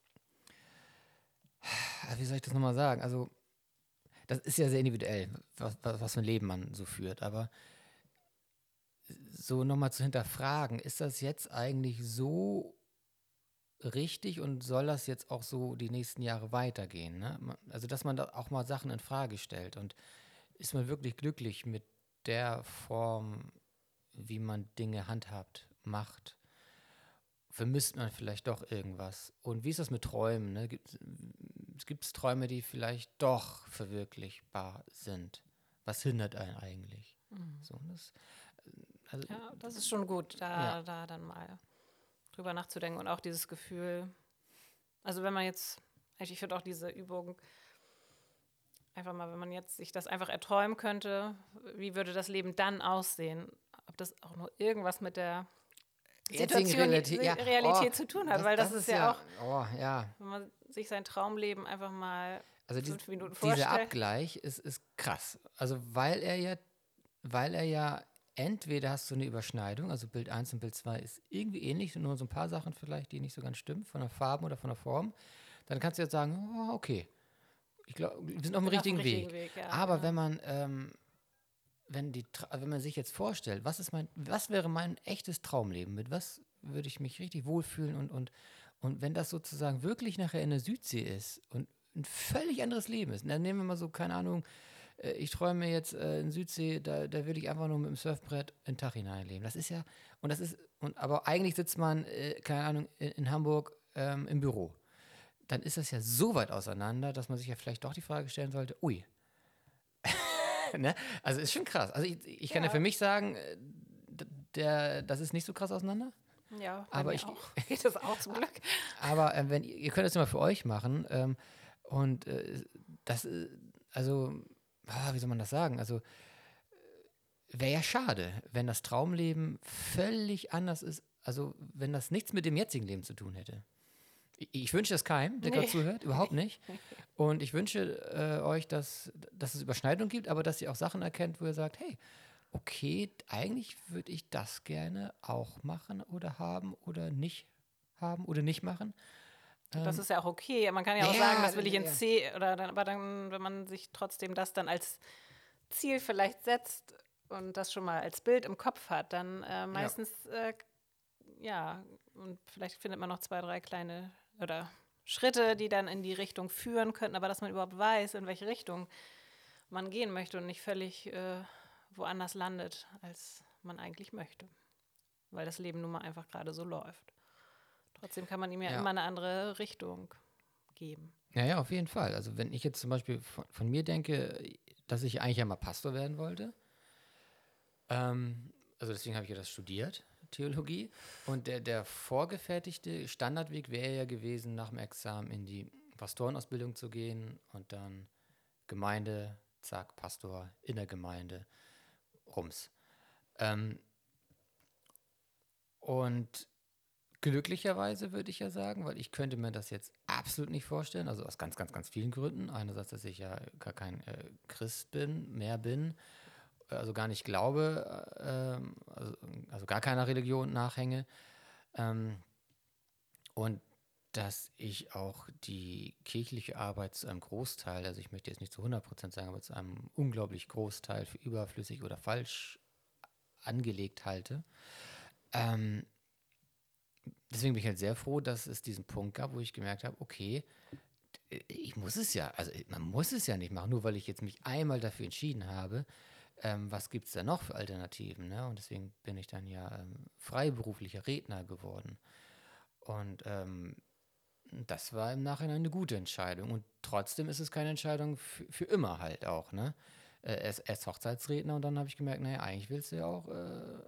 wie soll ich das nochmal sagen? Also, das ist ja sehr individuell, was, was für ein Leben man so führt, aber so nochmal zu hinterfragen, ist das jetzt eigentlich so richtig und soll das jetzt auch so die nächsten Jahre weitergehen? Ne? Also, dass man da auch mal Sachen in Frage stellt und ist man wirklich glücklich mit der Form, wie man Dinge handhabt, macht? Vermisst man vielleicht doch irgendwas? Und wie ist das mit Träumen? Ne? Gibt es Träume, die vielleicht doch verwirklichbar sind? Was hindert einen eigentlich? Mhm. So, das, also, ja, das ist schon gut, da, ja. da dann mal drüber nachzudenken und auch dieses Gefühl. Also wenn man jetzt, ich finde auch diese Übung, einfach mal, wenn man jetzt sich das einfach erträumen könnte, wie würde das Leben dann aussehen? Ob das auch nur irgendwas mit der Situation, Realität, ja. Realität oh, zu tun hat, das, weil das, das ist, ja, ja, auch, oh, ja, wenn man sich sein Traumleben einfach mal also die, fünf Minuten vorstellt. Dieser Abgleich ist, ist krass. Also weil er ja, weil er ja entweder hast du eine Überschneidung, also Bild 1 und Bild 2 ist irgendwie ähnlich, nur so ein paar Sachen vielleicht, die nicht so ganz stimmen, von der Farbe oder von der Form, dann kannst du jetzt sagen, oh, okay, ich glaube, wir sind auf dem richtigen, Weg. Weg ja, Aber genau. wenn man ähm, wenn, die, wenn man sich jetzt vorstellt, was, ist mein, was wäre mein echtes Traumleben? Mit was würde ich mich richtig wohlfühlen? Und, und, und wenn das sozusagen wirklich nachher in der Südsee ist und ein völlig anderes Leben ist, dann nehmen wir mal so, keine Ahnung, äh, ich träume jetzt äh, in Südsee, da, da will ich einfach nur mit dem Surfbrett in Tag hineinleben. Das ist ja, und das ist, und aber eigentlich sitzt man, äh, keine Ahnung, in, in Hamburg ähm, im Büro. Dann ist das ja so weit auseinander, dass man sich ja vielleicht doch die Frage stellen sollte, ui, ne? Also ist schon krass. Also ich, ich kann ja. ja für mich sagen, äh, der, das ist nicht so krass auseinander. Ja, aber ich auch. geht das auch zum Glück. Aber äh, wenn ihr könnt das immer für euch machen ähm, und äh, das, äh, also ah, wie soll man das sagen? Also äh, wäre ja schade, wenn das Traumleben völlig anders ist. Also wenn das nichts mit dem jetzigen Leben zu tun hätte. Ich wünsche es keinem, der nee. gerade zuhört, überhaupt nicht. Und ich wünsche äh, euch, dass, dass es Überschneidung gibt, aber dass ihr auch Sachen erkennt, wo ihr sagt, hey, okay, eigentlich würde ich das gerne auch machen oder haben oder nicht haben oder nicht machen. Das ähm, ist ja auch okay. Man kann ja auch ja, sagen, das will ich in C, oder dann, aber dann, wenn man sich trotzdem das dann als Ziel vielleicht setzt und das schon mal als Bild im Kopf hat, dann äh, meistens, ja. Äh, ja, und vielleicht findet man noch zwei, drei kleine oder Schritte, die dann in die Richtung führen könnten, aber dass man überhaupt weiß, in welche Richtung man gehen möchte und nicht völlig äh, woanders landet, als man eigentlich möchte. Weil das Leben nun mal einfach gerade so läuft. Trotzdem kann man ihm ja, ja, immer eine andere Richtung geben. Ja, ja, auf jeden Fall. Also wenn ich jetzt zum Beispiel von, von mir denke, dass ich eigentlich einmal Pastor werden wollte, ähm, also deswegen habe ich ja das studiert, Theologie. Und der, der vorgefertigte Standardweg wäre ja gewesen, nach dem Examen in die Pastorenausbildung zu gehen und dann Gemeinde, zack, Pastor in der Gemeinde, rums. Ähm, und glücklicherweise würde ich ja sagen, weil ich könnte mir das jetzt absolut nicht vorstellen, also aus ganz, ganz, ganz vielen Gründen. Einerseits, dass ich ja gar kein äh, Christ bin, mehr bin also gar nicht glaube, äh, also, also, gar keiner Religion nachhänge. Ähm, und dass ich auch die kirchliche Arbeit zu einem Großteil, also ich möchte jetzt nicht zu 100% sagen, aber zu einem unglaublich Großteil für überflüssig oder falsch angelegt halte. Ähm, deswegen bin ich halt sehr froh, dass es diesen Punkt gab, wo ich gemerkt habe, okay, ich muss es ja, also man muss es ja nicht machen, nur weil ich jetzt mich einmal dafür entschieden habe, ähm, was gibt es da noch für Alternativen? Ne? Und deswegen bin ich dann ja ähm, freiberuflicher Redner geworden. Und ähm, das war im Nachhinein eine gute Entscheidung. Und trotzdem ist es keine Entscheidung für immer halt auch. Ne? Äh, erst, erst Hochzeitsredner und dann habe ich gemerkt, naja, eigentlich willst du ja auch äh,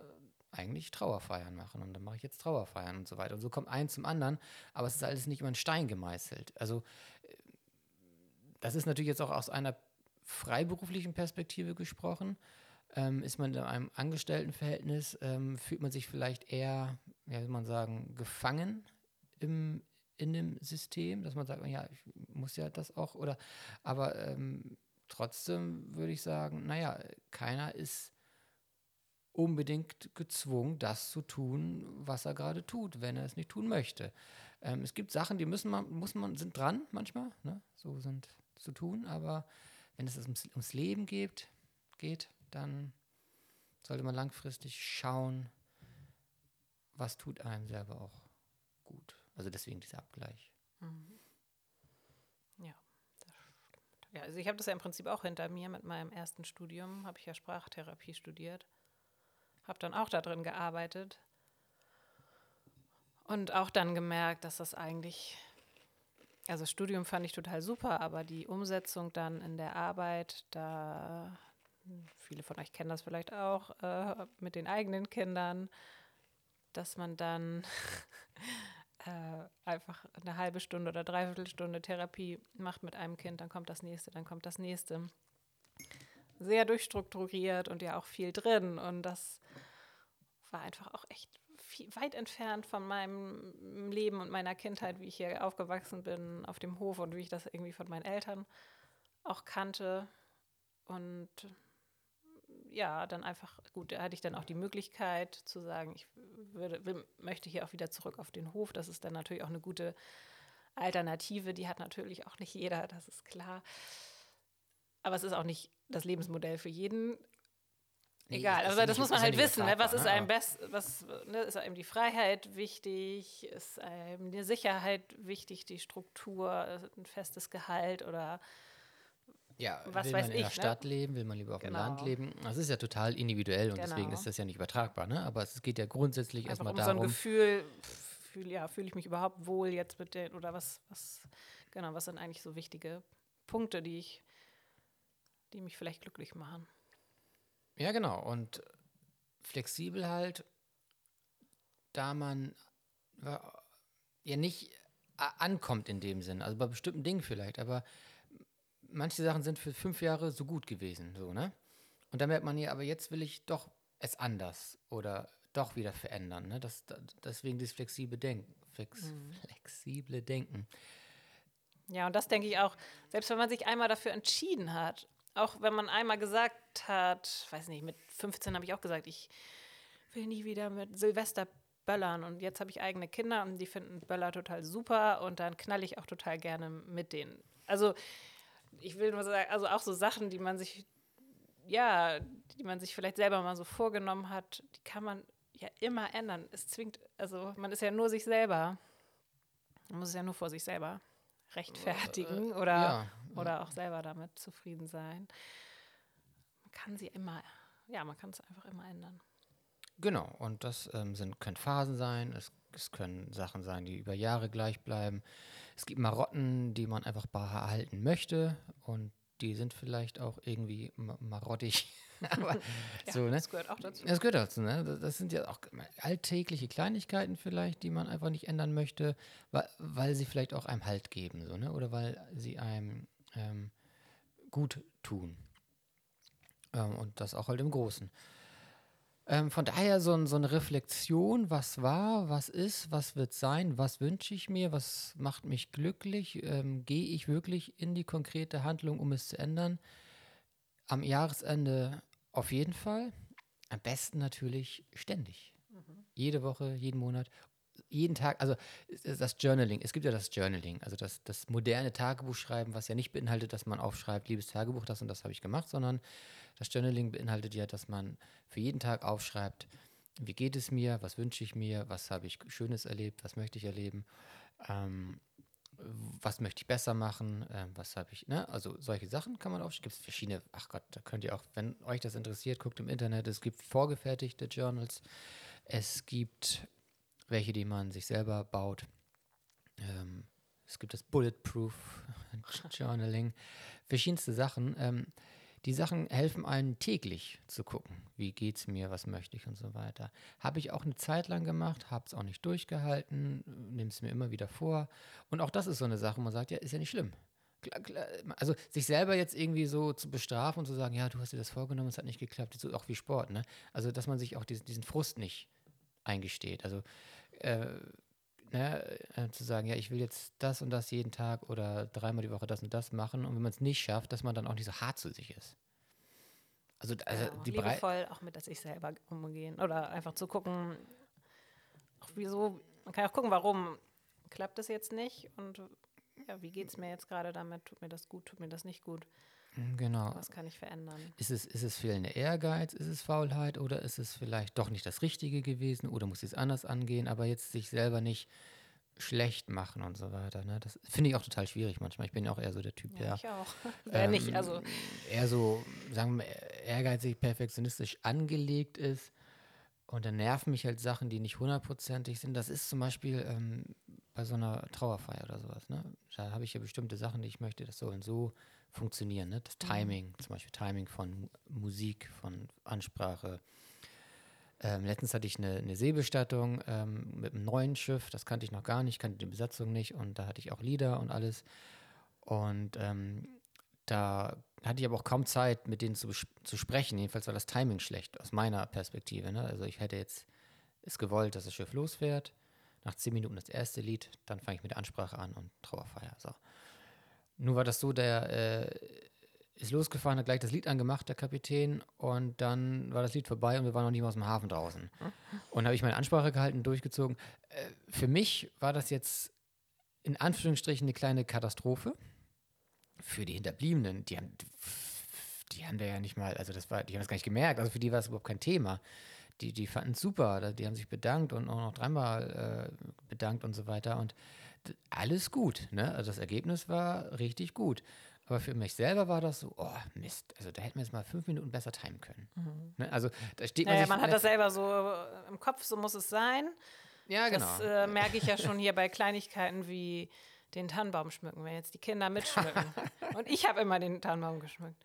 eigentlich Trauerfeiern machen. Und dann mache ich jetzt Trauerfeiern und so weiter. Und so kommt eins zum anderen. Aber es ist alles nicht über einen Stein gemeißelt. Also äh, das ist natürlich jetzt auch aus einer freiberuflichen Perspektive gesprochen, ähm, ist man in einem Angestelltenverhältnis, ähm, fühlt man sich vielleicht eher, wie man sagen, gefangen im, in dem System, dass man sagt, ja, ich muss ja das auch, oder, aber ähm, trotzdem würde ich sagen, naja, keiner ist unbedingt gezwungen, das zu tun, was er gerade tut, wenn er es nicht tun möchte. Ähm, es gibt Sachen, die müssen man, muss man, sind dran manchmal, ne? so sind zu tun, aber wenn es ums, ums Leben geht, geht, dann sollte man langfristig schauen, was tut einem selber auch gut. Also deswegen dieser Abgleich. Mhm. Ja. Ja, also ich habe das ja im Prinzip auch hinter mir mit meinem ersten Studium, habe ich ja Sprachtherapie studiert, habe dann auch da drin gearbeitet und auch dann gemerkt, dass das eigentlich also Studium fand ich total super, aber die Umsetzung dann in der Arbeit, da viele von euch kennen das vielleicht auch äh, mit den eigenen Kindern, dass man dann äh, einfach eine halbe Stunde oder dreiviertel Stunde Therapie macht mit einem Kind, dann kommt das nächste, dann kommt das nächste. Sehr durchstrukturiert und ja auch viel drin. Und das war einfach auch echt viel, weit entfernt von meinem Leben und meiner Kindheit, wie ich hier aufgewachsen bin auf dem Hof und wie ich das irgendwie von meinen Eltern auch kannte. Und ja, dann einfach, gut, da hatte ich dann auch die Möglichkeit zu sagen, ich würde, will, möchte hier auch wieder zurück auf den Hof. Das ist dann natürlich auch eine gute Alternative. Die hat natürlich auch nicht jeder, das ist klar. Aber es ist auch nicht das Lebensmodell für jeden. Nee, Egal, aber das muss man halt wissen. Ne? Was ist einem best, was ne, ist einem die Freiheit wichtig? Ist einem die Sicherheit wichtig, die Struktur, ein festes Gehalt oder ja, was will man in der ne? Stadt leben, will man lieber auf genau. dem Land leben? Das ist ja total individuell und genau. deswegen ist das ja nicht übertragbar. Ne? Aber es geht ja grundsätzlich erstmal um darum. so ein Gefühl, fühl, ja, fühle ich mich überhaupt wohl jetzt mit den, oder was, was, genau, was sind eigentlich so wichtige Punkte, die ich, die mich vielleicht glücklich machen? Ja, genau. Und flexibel halt, da man ja nicht ankommt in dem Sinn, also bei bestimmten Dingen vielleicht, aber manche Sachen sind für fünf Jahre so gut gewesen, so, ne? Und dann merkt man ja, aber jetzt will ich doch es anders oder doch wieder verändern, ne? Das, das deswegen dieses flexible Denken, Flex, mhm. flexible Denken. Ja, und das denke ich auch, selbst wenn man sich einmal dafür entschieden hat, auch wenn man einmal gesagt hat, weiß nicht, mit 15 habe ich auch gesagt, ich will nie wieder mit Silvester böllern und jetzt habe ich eigene Kinder und die finden Böller total super und dann knalle ich auch total gerne mit denen. Also ich will nur sagen, also auch so Sachen, die man sich, ja, die man sich vielleicht selber mal so vorgenommen hat, die kann man ja immer ändern. Es zwingt, also man ist ja nur sich selber. Man muss es ja nur vor sich selber rechtfertigen äh, oder, ja. Oder auch selber damit zufrieden sein. Man kann sie immer, ja, man kann es einfach immer ändern. Genau, und das ähm, sind, können Phasen sein, es, es können Sachen sein, die über Jahre gleich bleiben. Es gibt Marotten, die man einfach behalten möchte und die sind vielleicht auch irgendwie marottig. Aber ja, so, ne? Das gehört auch dazu. Das gehört dazu, ne? Das sind ja auch alltägliche Kleinigkeiten vielleicht, die man einfach nicht ändern möchte, weil, weil sie vielleicht auch einem Halt geben, so, ne? Oder weil sie einem ähm, gut tun. Ähm, und das auch halt im Großen. Ähm, von daher so, so, eine Reflexion, was war, was ist, was wird sein, was wünsche ich mir, was macht mich glücklich, ähm, gehe ich wirklich in die konkrete Handlung, um es zu ändern. Am Jahresende auf jeden Fall, am besten natürlich ständig. Mhm. Jede Woche, jeden Monat, jeden Tag, also das Journaling, es gibt ja das Journaling, also das, das moderne Tagebuchschreiben, was ja nicht beinhaltet, dass man aufschreibt, liebes Tagebuch, das und das habe ich gemacht, sondern das Journaling beinhaltet ja, dass man für jeden Tag aufschreibt, wie geht es mir, was wünsche ich mir, was habe ich Schönes erlebt, was möchte ich erleben, ähm, was möchte ich besser machen, ähm, was habe ich, ne? Also solche Sachen kann man aufschreiben. Gibt es verschiedene, ach Gott, da könnt ihr auch, wenn euch das interessiert, guckt im Internet, es gibt vorgefertigte Journals, es gibt welche, die man sich selber baut. Ähm, es gibt das Bulletproof Journaling, verschiedenste Sachen. Ähm, die Sachen helfen einem täglich zu gucken, wie geht es mir, was möchte ich und so weiter. Habe ich auch eine Zeit lang gemacht, habe es auch nicht durchgehalten, nehme es mir immer wieder vor. Und auch das ist so eine Sache, wo man sagt, ja, ist ja nicht schlimm. Also sich selber jetzt irgendwie so zu bestrafen und zu sagen, ja, du hast dir das vorgenommen, es hat nicht geklappt, so auch wie Sport, ne? Also dass man sich auch diesen, diesen Frust nicht eingesteht. Also äh, ne, äh, zu sagen, ja, ich will jetzt das und das jeden Tag oder dreimal die Woche das und das machen. Und wenn man es nicht schafft, dass man dann auch nicht so hart zu sich ist. Also, also ja, die liebevoll auch mit sich selber umgehen oder einfach zu gucken, auch wieso, man kann auch gucken, warum klappt das jetzt nicht und ja, wie geht es mir jetzt gerade damit, tut mir das gut, tut mir das nicht gut. Mhm, genau. Was kann ich verändern? Ist es, ist es fehlender Ehrgeiz? Ist es Faulheit? Oder ist es vielleicht doch nicht das Richtige gewesen? Oder muss ich es anders angehen? Aber jetzt sich selber nicht schlecht machen und so weiter. Ne? Das finde ich auch total schwierig manchmal. Ich bin ja auch eher so der Typ, ja, der. Ich auch. Ähm, nicht, also. Eher so, sagen wir, ehrgeizig, perfektionistisch angelegt ist. Und dann nerven mich halt Sachen, die nicht hundertprozentig sind. Das ist zum Beispiel ähm, bei so einer Trauerfeier oder sowas. Ne? Da habe ich ja bestimmte Sachen, die ich möchte, das soll so funktionieren. Ne? Das mhm. Timing, mhm. zum Beispiel Timing von Musik, von Ansprache, Ähm, letztens hatte ich eine, eine Seebestattung ähm, mit einem neuen Schiff, das kannte ich noch gar nicht, kannte die Besatzung nicht und da hatte ich auch Lieder und alles. Und ähm, da hatte ich aber auch kaum Zeit, mit denen zu, zu sprechen. Jedenfalls war das Timing schlecht, aus meiner Perspektive. Ne? Also ich hätte jetzt es gewollt, dass das Schiff losfährt. Nach zehn Minuten das erste Lied, dann fange ich mit der Ansprache an und Trauerfeier. So. Nun war das so, der äh, ist losgefahren, hat gleich das Lied angemacht, der Kapitän, und dann war das Lied vorbei und wir waren noch nicht mal aus dem Hafen draußen. Und habe ich meine Ansprache gehalten, durchgezogen. Äh, für mich war das jetzt in Anführungsstrichen eine kleine Katastrophe. Für die Hinterbliebenen, die haben, die haben da ja nicht mal, also das war, die haben das gar nicht gemerkt, also für die war es überhaupt kein Thema. Die, die fanden es super, die haben sich bedankt und auch noch dreimal äh, bedankt und so weiter. Und alles gut, ne? Also das Ergebnis war richtig gut. Aber für mich selber war das so, oh Mist, also da hätten wir jetzt mal fünf Minuten besser timen können. Mhm. Ne? Also da steht man naja, man hat das selber so im Kopf, so muss es sein. Ja, genau. Das äh, merke ich ja schon hier bei Kleinigkeiten wie den Tannenbaum schmücken, wenn jetzt die Kinder mitschmücken. und ich habe immer den Tannenbaum geschmückt.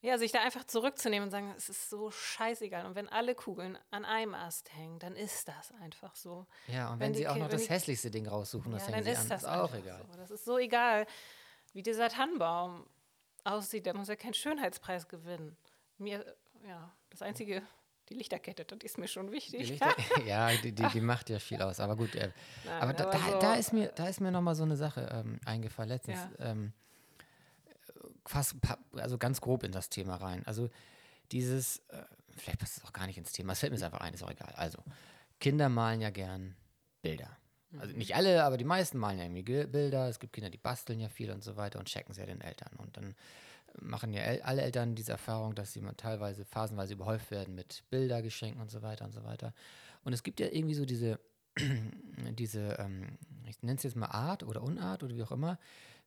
Ja, sich da einfach zurückzunehmen und sagen, es ist so scheißegal. Und wenn alle Kugeln an einem Ast hängen, dann ist das einfach so. Ja, und wenn, wenn sie auch noch das hässlichste Ding raussuchen, das ja, hängen sie ist an, das ist auch egal. So. Das ist so egal wie dieser Tannenbaum aussieht, der muss ja keinen Schönheitspreis gewinnen. Mir, ja, das einzige, die Lichterkette, das ist mir schon wichtig. Lichter, ja, die, die, die, macht ja viel aus. Aber gut, äh, Nein, aber, da, aber so, da, ist mir, da ist mir nochmal so eine Sache ähm, eingefallen. Letztens, ja. ähm, fast, also ganz grob in das Thema rein. Also dieses, äh, vielleicht passt es auch gar nicht ins Thema, es fällt mir einfach ein, ist auch egal. Also, Kinder malen ja gern Bilder. Also nicht alle, aber die meisten malen ja irgendwie Bilder. Es gibt Kinder, die basteln ja viel und so weiter und checken es ja den Eltern. Und dann machen ja alle Eltern diese Erfahrung, dass sie teilweise phasenweise überhäuft werden mit Bildergeschenken und so weiter und so weiter. Und es gibt ja irgendwie so diese, diese ähm, ich nenne es jetzt mal Art oder Unart oder wie auch immer,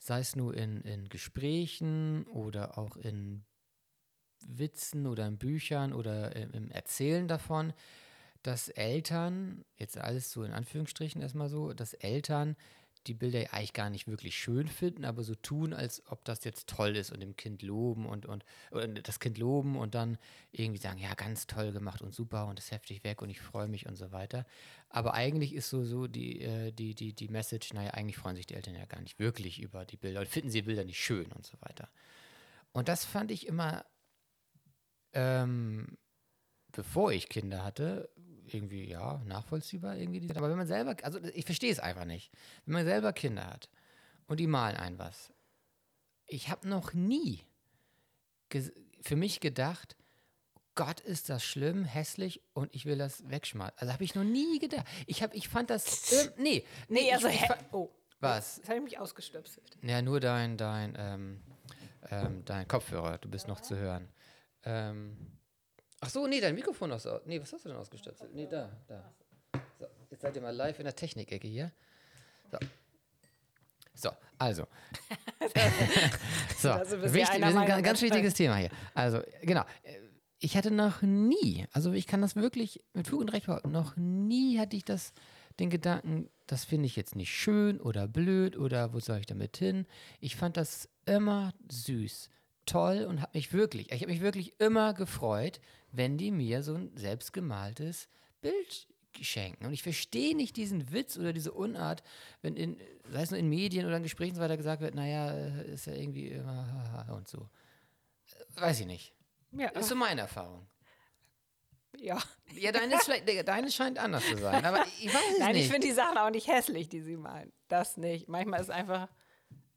sei es nur in, in Gesprächen oder auch in Witzen oder in Büchern oder im, im Erzählen davon, dass Eltern, jetzt alles so in Anführungsstrichen erstmal so, dass Eltern die Bilder eigentlich gar nicht wirklich schön finden, aber so tun, als ob das jetzt toll ist und dem Kind loben und, und, und das Kind loben und dann irgendwie sagen, ja, ganz toll gemacht und super und das heftig weg und ich freue mich und so weiter. Aber eigentlich ist so, so die, äh, die, die, die Message, naja, eigentlich freuen sich die Eltern ja gar nicht wirklich über die Bilder und finden sie Bilder nicht schön und so weiter. Und das fand ich immer, ähm, bevor ich Kinder hatte, irgendwie, ja, nachvollziehbar irgendwie. Aber wenn man selber, also ich verstehe es einfach nicht. Wenn man selber Kinder hat und die malen ein was. Ich habe noch nie für mich gedacht, Gott, ist das schlimm, hässlich und ich will das wegschmeißen. Also habe ich noch nie gedacht. Ich, hab, ich fand das. Äh, nee, nee, also. Ich, ich, oh. Was? Jetzt habe ich mich ausgestöpselt. Ja, nur dein, dein, ähm, ähm, dein Kopfhörer. Du bist noch zu hören. Ähm, Ach so, nee, dein Mikrofon ist aus. Nee, was hast du denn ausgestöpselt? Nee, da, da. So, jetzt seid ihr mal live in der Technikecke hier. So. So, also. so, wichtig, wir sind ein ganz wichtiges Thema hier. Also, genau. Ich hatte noch nie, also ich kann das wirklich mit Fug und Recht behaupten, noch nie hatte ich das, den Gedanken, das finde ich jetzt nicht schön oder blöd oder wo soll ich damit hin. Ich fand das immer süß toll und habe mich wirklich, ich habe mich wirklich immer gefreut, wenn die mir so ein selbstgemaltes Bild schenken. Und ich verstehe nicht diesen Witz oder diese Unart, wenn in, sei es nur in Medien oder in Gesprächen so weiter gesagt wird, naja, ist ja irgendwie immer und so. Weiß ich nicht. Ja. Das ist so meine Erfahrung. Ja. Ja, deine, deine scheint anders zu sein, aber ich weiß es Nein, nicht. ich finde die Sachen auch nicht hässlich, die sie meinen. Das nicht. Manchmal ist einfach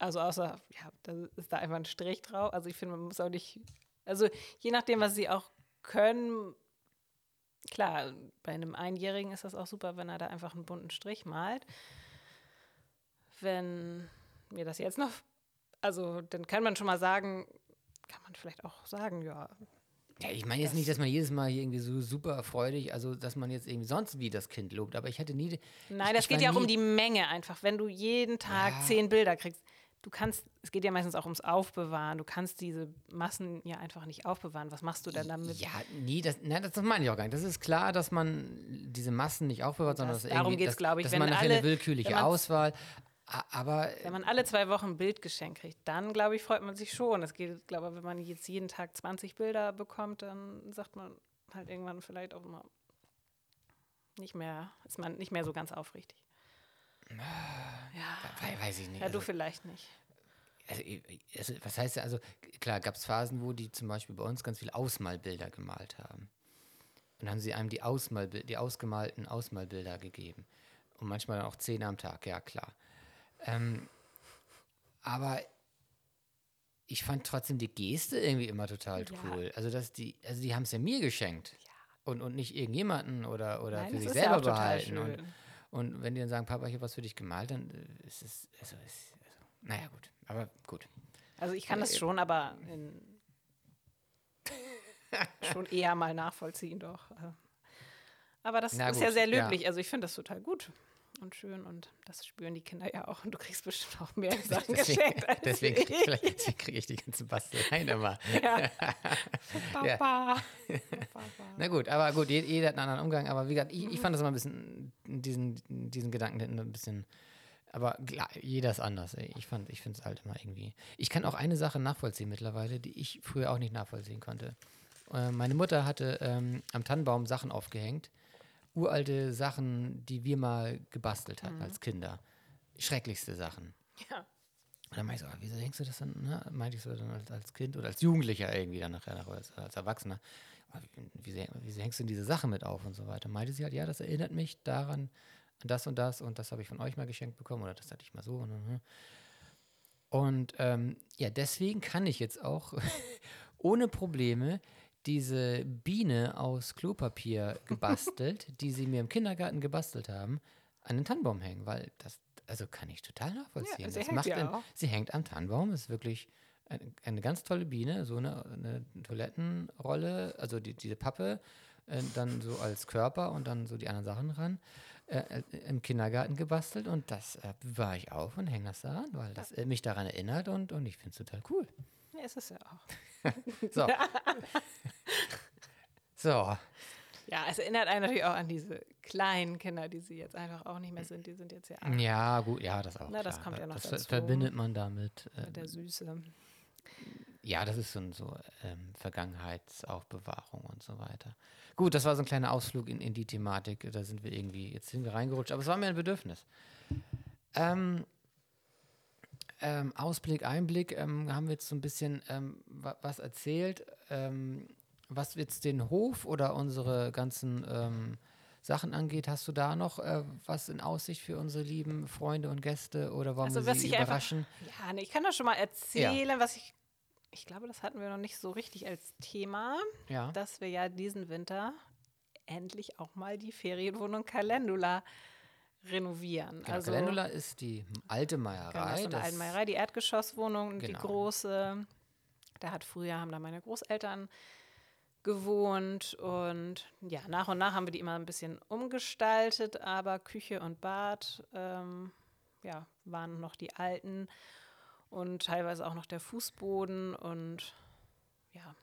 also außer, ja, da ist da einfach ein Strich drauf. Also ich finde, man muss auch nicht, also je nachdem, was sie auch können, klar, bei einem Einjährigen ist das auch super, wenn er da einfach einen bunten Strich malt. Wenn mir das jetzt noch, also dann kann man schon mal sagen, kann man vielleicht auch sagen, ja. Ja, ich meine jetzt nicht, dass man jedes Mal hier irgendwie so super freudig, also dass man jetzt irgendwie sonst wie das Kind lobt, aber ich hatte nie. Nein, ich, das ich geht ja auch um die Menge einfach. Wenn du jeden Tag ja. zehn Bilder kriegst, du kannst, es geht ja meistens auch ums Aufbewahren, du kannst diese Massen ja einfach nicht aufbewahren. Was machst du denn damit? Ja, nie, das, nein, das, das meine ich auch gar nicht. Das ist klar, dass man diese Massen nicht aufbewahrt, sondern das, dass darum geht es, glaube ich, dass wenn man nachher alle, eine willkürliche Auswahl. Aber wenn man alle zwei Wochen ein Bild geschenkt kriegt, dann glaube ich, freut man sich schon. Es geht, glaube ich, wenn man jetzt jeden Tag 20 Bilder bekommt, dann sagt man halt irgendwann vielleicht auch mal, nicht mehr, ist man nicht mehr so ganz aufrichtig. Ja. Weiß ich nicht. Ja, du also, vielleicht nicht. Also, also, was heißt ja, also klar, gab es Phasen, wo die zum Beispiel bei uns ganz viele Ausmalbilder gemalt haben. Und haben sie einem die, Ausmal die ausgemalten Ausmalbilder gegeben. Und manchmal auch zehn am Tag, ja klar. Ähm, aber ich fand trotzdem die Geste irgendwie immer total ja. cool. Also, dass die, also die haben es ja mir geschenkt. Ja. Und, und nicht irgendjemanden oder, oder Nein, für sich selber ja behalten. Und, und wenn die dann sagen, Papa, ich habe was für dich gemalt, dann äh, ist es, also, ist, also, naja, gut, aber gut. Also ich kann das äh, schon, aber schon eher mal nachvollziehen, doch. Aber das Na ist gut, ja sehr löblich. Ja. Also ich finde das total gut und schön und das spüren die Kinder ja auch und du kriegst bestimmt auch mehr Sachen deswegen, geschenkt. Als deswegen, deswegen kriege ich die ganzen Basteleien immer. Ja. Papa. Ja. Na gut, aber gut, jeder hat einen anderen Umgang. Aber wie gesagt, ich, ich fand das immer ein bisschen, diesen, diesen Gedanken ein bisschen. Aber klar, jeder ist anders. Ich, ich finde es halt immer irgendwie. Ich kann auch eine Sache nachvollziehen mittlerweile, die ich früher auch nicht nachvollziehen konnte. Äh, meine Mutter hatte ähm, am Tannenbaum Sachen aufgehängt uralte Sachen, die wir mal gebastelt hatten mhm. als Kinder. Schrecklichste Sachen. Ja. Und dann meinte ich so, wieso hängst du das dann, ne? meinte ich so dann als, als, Kind oder als Jugendlicher irgendwie dann nachher, als, als Erwachsener. Wieso, wieso hängst du denn diese Sache mit auf und so weiter? Meinte sie halt, ja, das erinnert mich daran, an das und das und das habe ich von euch mal geschenkt bekommen oder das hatte ich mal so. Und, und, und ähm, ja, deswegen kann ich jetzt auch ohne Probleme diese Biene aus Klopapier gebastelt, die sie mir im Kindergarten gebastelt haben, an den Tannenbaum hängen, weil das, also kann ich total nachvollziehen. Ja, sie, das hängt macht ja ein, sie hängt am Tannenbaum, ist wirklich eine, eine, ganz tolle Biene, so eine, eine Toilettenrolle, also die, diese Pappe, äh, dann so als Körper und dann so die anderen Sachen ran. Äh, äh im Kindergarten gebastelt und das äh, bewahre ich auf und hänge das daran, weil das äh, mich daran erinnert und, und ich finde es total cool. Ja, ist es ja auch. so. so. Ja, es erinnert einen natürlich auch an diese kleinen Kinder, die sie jetzt einfach auch nicht mehr sind. Die sind jetzt ja. Ja, gut, ja, das auch. Na, das kommt ja noch das dazu. verbindet man damit. Äh, der Süße. Ja, das ist so, so ähm, Vergangenheitsaufbewahrung und so weiter. Gut, das war so ein kleiner Ausflug in, in die Thematik. Da sind wir irgendwie, jetzt sind wir reingerutscht, aber es war mir ein Bedürfnis. Ähm, ähm, Ausblick, Einblick, ähm, haben wir jetzt so ein bisschen ähm, was erzählt. Ähm, was jetzt den Hof oder unsere ganzen ähm, Sachen angeht, hast du da noch äh, was in Aussicht für unsere lieben Freunde und Gäste oder wollen also, wir sie überraschen? Einfach, ja, nee, ich kann das schon mal erzählen, ja. was ich, ich glaube, das hatten wir noch nicht so richtig als Thema, ja. dass wir ja diesen Winter endlich auch mal die Ferienwohnung Calendula renovieren. Genau, also, Calendula ist die alte Meierei. Genau, so eine alte Meierei, die Erdgeschosswohnung, genau. die große. Da hat früher, haben da meine Großeltern gewohnt und ja, nach und nach haben wir die immer ein bisschen umgestaltet, aber Küche und Bad ähm, ja, waren noch die alten und teilweise auch noch der Fußboden und ja,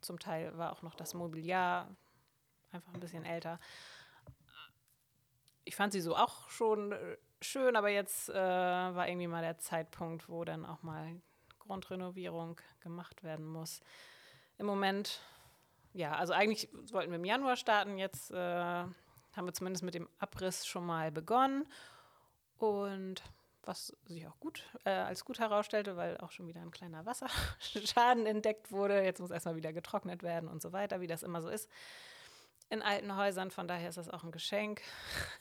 zum Teil war auch noch das Mobiliar einfach ein bisschen älter ich fand sie so auch schon äh, schön, aber jetzt äh, war irgendwie mal der Zeitpunkt, wo dann auch mal Grundrenovierung gemacht werden muss. Im Moment, ja, also eigentlich wollten wir im Januar starten, jetzt äh, haben wir zumindest mit dem Abriss schon mal begonnen und was sich auch gut äh, als gut herausstellte, weil auch schon wieder ein kleiner Wasserschaden entdeckt wurde. Jetzt muss erstmal wieder getrocknet werden und so weiter, wie das immer so ist in alten Häusern. Von daher ist das auch ein Geschenk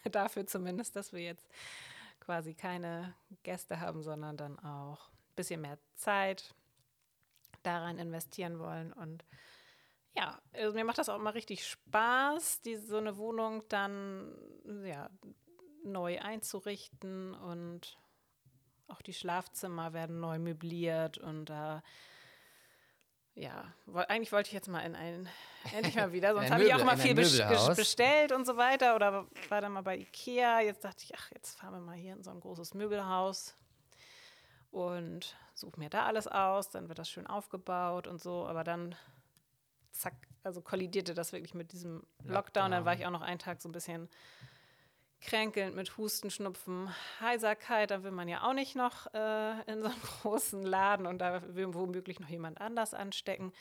dafür zumindest, dass wir jetzt quasi keine Gäste haben, sondern dann auch ein bisschen mehr Zeit daran investieren wollen. Und ja, also mir macht das auch immer richtig Spaß, die, so eine Wohnung dann ja, neu einzurichten und auch die Schlafzimmer werden neu möbliert und da ja, eigentlich wollte ich jetzt mal in ein, endlich mal wieder, sonst habe ich auch mal viel bestellt und so weiter oder war dann mal bei Ikea. Jetzt dachte ich, ach, jetzt fahren wir mal hier in so ein großes Möbelhaus und suche mir da alles aus, dann wird das schön aufgebaut und so, aber dann zack, also kollidierte das wirklich mit diesem Lockdown. Lockdown. Dann war ich auch noch einen Tag so ein bisschen kränkelnd mit Husten, Schnupfen, Heiserkeit, da will man ja auch nicht noch äh, in so einem großen Laden und da will womöglich noch jemand anders anstecken.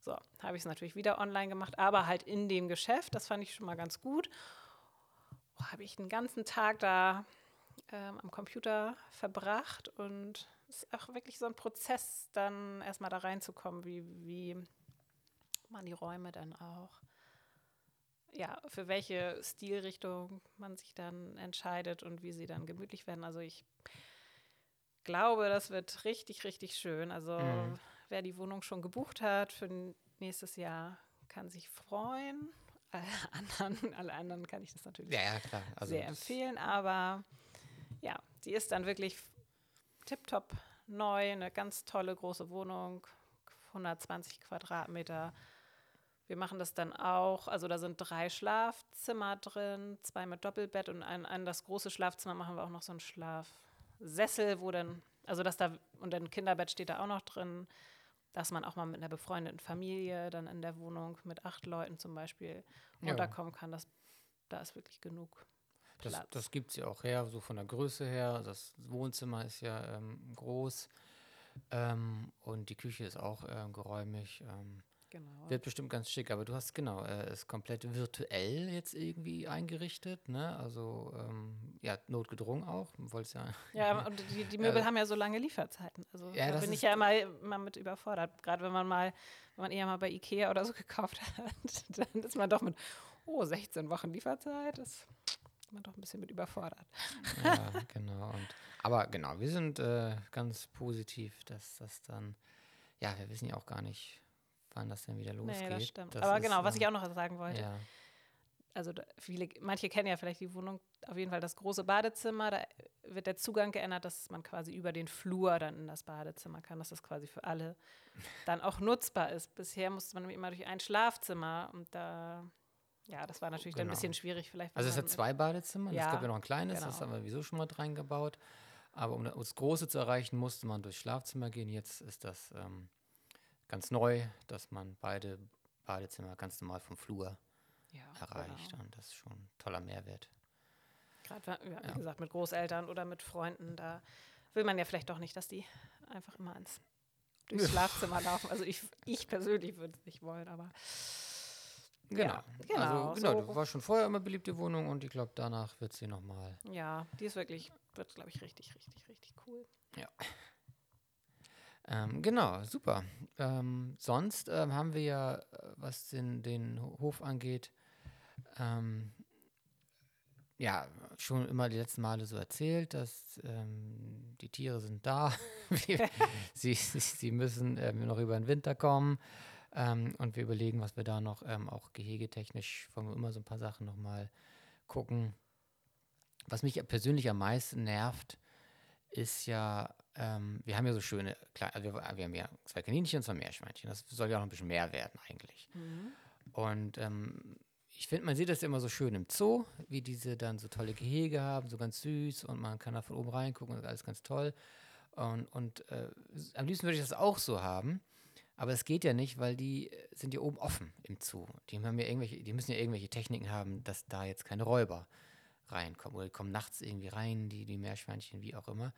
So, habe ich es natürlich wieder online gemacht, aber halt in dem Geschäft, das fand ich schon mal ganz gut. habe ich den ganzen Tag da ähm, am Computer verbracht und es ist auch wirklich so ein Prozess, dann erstmal da reinzukommen, wie, wie man die Räume dann auch, ja, für welche Stilrichtung man sich dann entscheidet und wie sie dann gemütlich werden. Also ich glaube, das wird richtig, richtig schön. Also mhm. wer die Wohnung schon gebucht hat für nächstes Jahr, kann sich freuen. Alle anderen, alle anderen kann ich das natürlich ja, ja. Also sehr empfehlen, aber ja, die ist dann wirklich tipptopp neu, eine ganz tolle große Wohnung, 120 Quadratmeter. Wir machen das dann auch, also da sind drei Schlafzimmer drin, zwei mit Doppelbett und ein, ein das große Schlafzimmer machen wir auch noch so einen Schlafsessel, wo dann, also das da, und ein Kinderbett steht da auch noch drin, dass man auch mal mit einer befreundeten Familie dann in der Wohnung mit acht Leuten zum Beispiel ja. unterkommen kann. Das, da ist wirklich genug. Das, das gibt es ja auch her, so von der Größe her. Das Wohnzimmer ist ja ähm, groß ähm, und die Küche ist auch äh, geräumig. Ähm, genau. Wird bestimmt ganz schick, aber du hast genau, äh, ist komplett virtuell jetzt irgendwie eingerichtet, ne? Also ähm, ja, notgedrungen auch. Wollt's ja. Ja, und die, die Möbel äh, haben ja so lange Lieferzeiten. Also ja, da bin ich ja immer, immer mit überfordert. Gerade wenn man mal, wenn man eher mal bei Ikea oder so gekauft hat, dann ist man doch mit, oh, 16 Wochen Lieferzeit. Das man doch ein bisschen mit überfordert. Ja, genau. Und, aber genau, wir sind äh, ganz positiv, dass das dann, ja, wir wissen ja auch gar nicht, wann das denn wieder losgeht. Nee, das stimmt. Das aber genau, was ich auch noch sagen wollte. Ja. Also viele, manche kennen ja vielleicht die Wohnung, auf jeden Fall das große Badezimmer, da wird der Zugang geändert, dass man quasi über den Flur dann in das Badezimmer kann, dass das quasi für alle dann auch nutzbar ist. Bisher musste man immer durch ein Schlafzimmer und da ja, das war natürlich genau. dann ein bisschen schwierig vielleicht. Also es hat zwei Badezimmer, ja, es gab ja noch ein kleines, genau. das haben wir sowieso schon mal reingebaut. Aber um das Große zu erreichen, musste man durchs Schlafzimmer gehen. Jetzt ist das ähm, ganz neu, dass man beide Badezimmer ganz normal vom Flur ja, erreicht. Genau. Und das ist schon ein toller Mehrwert. Gerade, ja, wie gesagt, mit Großeltern oder mit Freunden, da will man ja vielleicht doch nicht, dass die einfach immer ans durchs Schlafzimmer laufen. Also ich, ich persönlich würde es nicht wollen, aber Genau. Ja, genau. Also, genau, so. war schon vorher immer beliebte Wohnung und ich glaube, danach wird sie nochmal. Ja, die ist wirklich, wird, glaube ich, richtig, richtig, richtig cool. Ja. Ähm, genau, super. Ähm, sonst ähm, haben wir ja, äh, was den, den Hof angeht, ähm, ja, schon immer die letzten Male so erzählt, dass ähm, die Tiere sind da. sie, sie müssen ähm, noch über den Winter kommen. Ähm, und wir überlegen, was wir da noch auch gehegetechnisch, wollen wir immer so ein paar Sachen nochmal gucken. Was mich persönlich am meisten nervt, ist ja, ähm, wir haben ja so schöne, also wir, wir, haben ja zwei Kaninchen und zwei Meerschweinchen. Das soll ja auch ein bisschen mehr werden eigentlich. Mhm. Und ähm, ich finde, man sieht das ja immer so schön im Zoo, wie diese dann so tolle Gehege haben, so ganz süß und man kann da von oben reingucken und alles ganz toll. Und, und äh, am liebsten würde ich das auch so haben. Aber es geht ja nicht, weil die sind ja oben offen im Zoo. Die, haben ja irgendwelche, die müssen ja irgendwelche Techniken haben, dass da jetzt keine Räuber reinkommen. Oder die kommen nachts irgendwie rein, die, die Meerschweinchen, wie auch immer.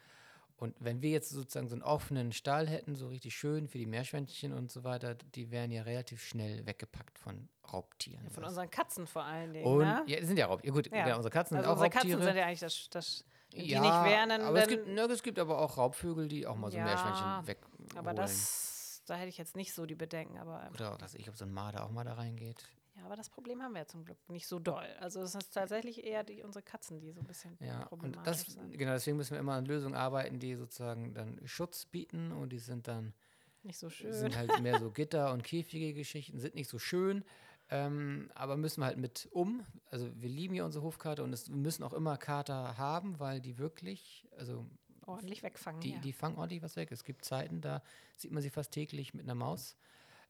Und wenn wir jetzt sozusagen so einen offenen Stall hätten, so richtig schön für die Meerschweinchen und so weiter, die wären ja relativ schnell weggepackt von Raubtieren. Ja, von unseren Katzen vor allen Dingen. Und, ne? Ja, sind ja Raubtiere. Gut, ja. unsere Katzen also sind auch unsere Raubtiere. Katzen sind ja eigentlich das, das die ja, nicht wären. Aber es gibt, ne, es gibt aber auch Raubvögel, die auch mal so ja, Meerschweinchen weg. Aber das da hätte ich jetzt nicht so die Bedenken. Aber, ähm, Oder dass ich, ob so ein Marder auch mal da reingeht. Ja, aber das Problem haben wir ja zum Glück nicht so doll. Also es sind tatsächlich eher die, unsere Katzen, die so ein bisschen ja, problematisch das, sind. Genau, deswegen müssen wir immer an Lösungen arbeiten, die sozusagen dann Schutz bieten und die sind dann nicht so schön. Sind halt mehr so Gitter und käfige Geschichten, sind nicht so schön. Ähm, aber müssen wir halt mit um. Also wir lieben ja unsere Hofkarte und es, müssen auch immer Kater haben, weil die wirklich, also ordentlich wegfangen. Die, ja. die fangen ordentlich was weg. Es gibt Zeiten, da sieht man sie fast täglich mit einer Maus.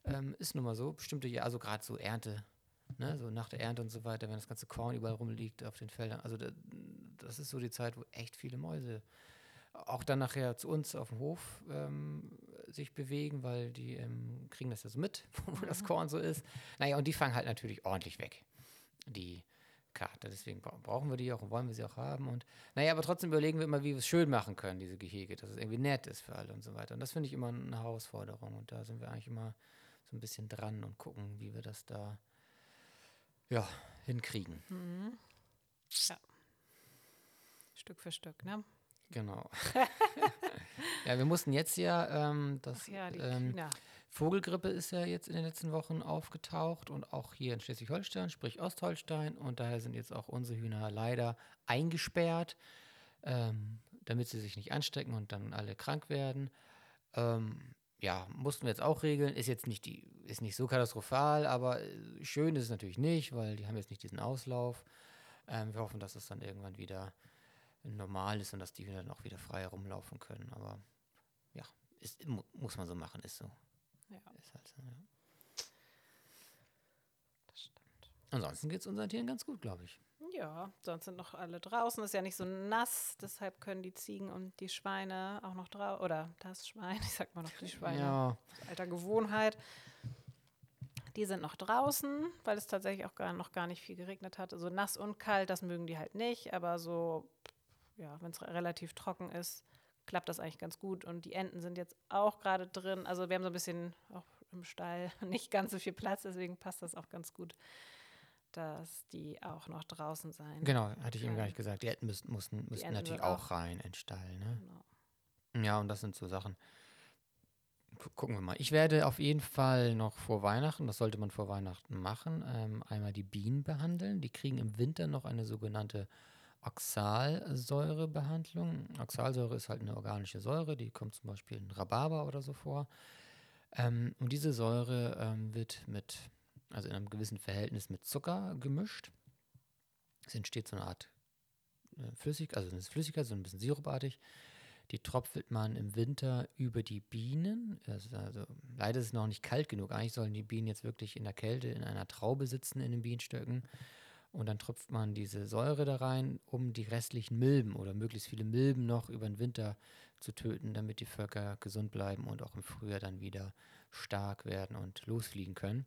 Ähm, ist nun mal so. Bestimmte also gerade so Ernte, ne, so nach der Ernte und so weiter, wenn das ganze Korn überall rumliegt auf den Feldern. Also da, das ist so die Zeit, wo echt viele Mäuse auch dann nachher zu uns auf dem Hof ähm, sich bewegen, weil die ähm, kriegen das ja so mit, wo das mhm. Korn so ist. Naja, und die fangen halt natürlich ordentlich weg. Die Karte. Deswegen brauchen wir die auch und wollen wir sie auch haben. Und naja, aber trotzdem überlegen wir immer, wie wir es schön machen können, diese Gehege, dass es irgendwie nett ist für alle und so weiter. Und das finde ich immer eine Herausforderung. Und da sind wir eigentlich immer so ein bisschen dran und gucken, wie wir das da ja, hinkriegen. Mhm. Ja. Stück für Stück, ne? Genau. ja, wir mussten jetzt ja, ähm, das ja, ähm. Vogelgrippe ist ja jetzt in den letzten Wochen aufgetaucht und auch hier in Schleswig-Holstein, sprich Ostholstein. Und daher sind jetzt auch unsere Hühner leider eingesperrt, ähm, damit sie sich nicht anstecken und dann alle krank werden. Ähm, ja, mussten wir jetzt auch regeln. Ist jetzt nicht, die, ist nicht so katastrophal, aber äh, schön ist es natürlich nicht, weil die haben jetzt nicht diesen Auslauf. Ähm, wir hoffen, dass es dann irgendwann wieder normal ist und dass die dann auch wieder frei rumlaufen können. Aber ja, ist, mu muss man so machen, ist so. Ja, Ist halt so, ja. das stimmt. Ansonsten geht es unseren Tieren ganz gut, glaube ich. Ja, sonst sind noch alle draußen. Ist ja nicht so nass, deshalb können die Ziegen und die Schweine auch noch draußen. Oder das Schwein, ich sag mal noch die Schweine. Ja, alter Gewohnheit. Die sind noch draußen, weil es tatsächlich auch gar, noch gar nicht viel geregnet hat. Also nass und kalt, das mögen die halt nicht, aber so, ja, wenn es relativ trocken ist, klappt das eigentlich ganz gut. Und die Enten sind jetzt auch gerade drin. Also wir haben so ein bisschen auch im Stall nicht ganz so viel Platz, deswegen passt das auch ganz gut, dass die auch noch draußen sein. genau, hatte ich eben gar nicht gesagt. Die Enten müssten, mussten, müssten Enten natürlich auch auch- rein in den Stall. Ne? Genau. Ja, und das sind so Sachen. Gu- Gucken wir mal. Ich werde auf jeden Fall noch vor Weihnachten, das sollte man vor Weihnachten machen, ähm, einmal die Bienen behandeln. Die kriegen im Winter noch eine sogenannte Oxalsäurebehandlung. Oxalsäure ist halt eine organische Säure, die kommt zum Beispiel in Rhabarber oder so vor. Ähm, und diese Säure ähm, wird mit, also in einem gewissen Verhältnis mit Zucker gemischt. Es entsteht so eine Art äh, Flüssigkeit, also eine Flüssigkeit, so ein bisschen sirupartig. Die tropft man im Winter über die Bienen. Also, leider ist es noch nicht kalt genug. Eigentlich sollen die Bienen jetzt wirklich in der Kälte in einer Traube sitzen in den Bienenstöcken. Und dann tropft man diese Säure da rein, um die restlichen Milben oder möglichst viele Milben noch über den Winter zu töten, damit die Völker gesund bleiben und auch im Frühjahr dann wieder stark werden und losfliegen können.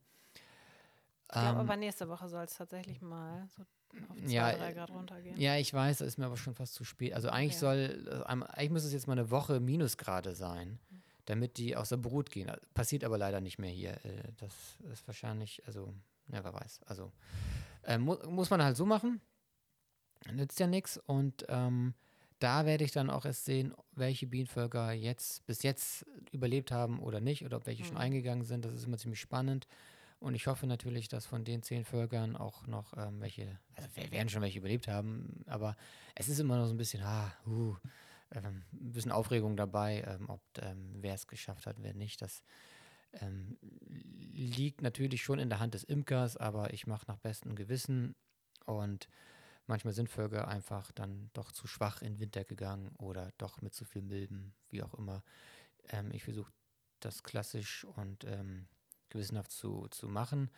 Ich glaube, Ähm, aber nächste Woche soll es tatsächlich mal so auf 2, Ja, 3 äh, Grad runtergehen. Ja, ich weiß, das ist mir aber schon fast zu spät. Also eigentlich Ja. soll, äh, eigentlich muss es jetzt mal eine Woche Minusgrade sein, damit die aus der Brut gehen. Äh, Passiert aber leider nicht mehr hier. Äh, Das ist wahrscheinlich, also, ja, wer weiß. Also äh, mu muss man halt so machen. Nützt ja nichts. Und ähm, da werde ich dann auch erst sehen, welche Bienenvölker jetzt bis jetzt überlebt haben oder nicht oder ob welche schon Mhm. eingegangen sind. Das ist immer ziemlich spannend. Und ich hoffe natürlich, dass von den zehn Völkern auch noch ähm, welche, also werden schon welche überlebt haben, aber es ist immer noch so ein bisschen, ah, uh, ein bisschen Aufregung dabei, ähm, ob ähm, wer es geschafft hat, wer nicht. Das ähm, liegt natürlich schon in der Hand des Imkers, aber ich mache nach bestem Gewissen und manchmal sind Völker einfach dann doch zu schwach in Winter gegangen oder doch mit zu viel Milben, wie auch immer. Ich versuche das klassisch und ähm, gewissenhaft zu, zu machen.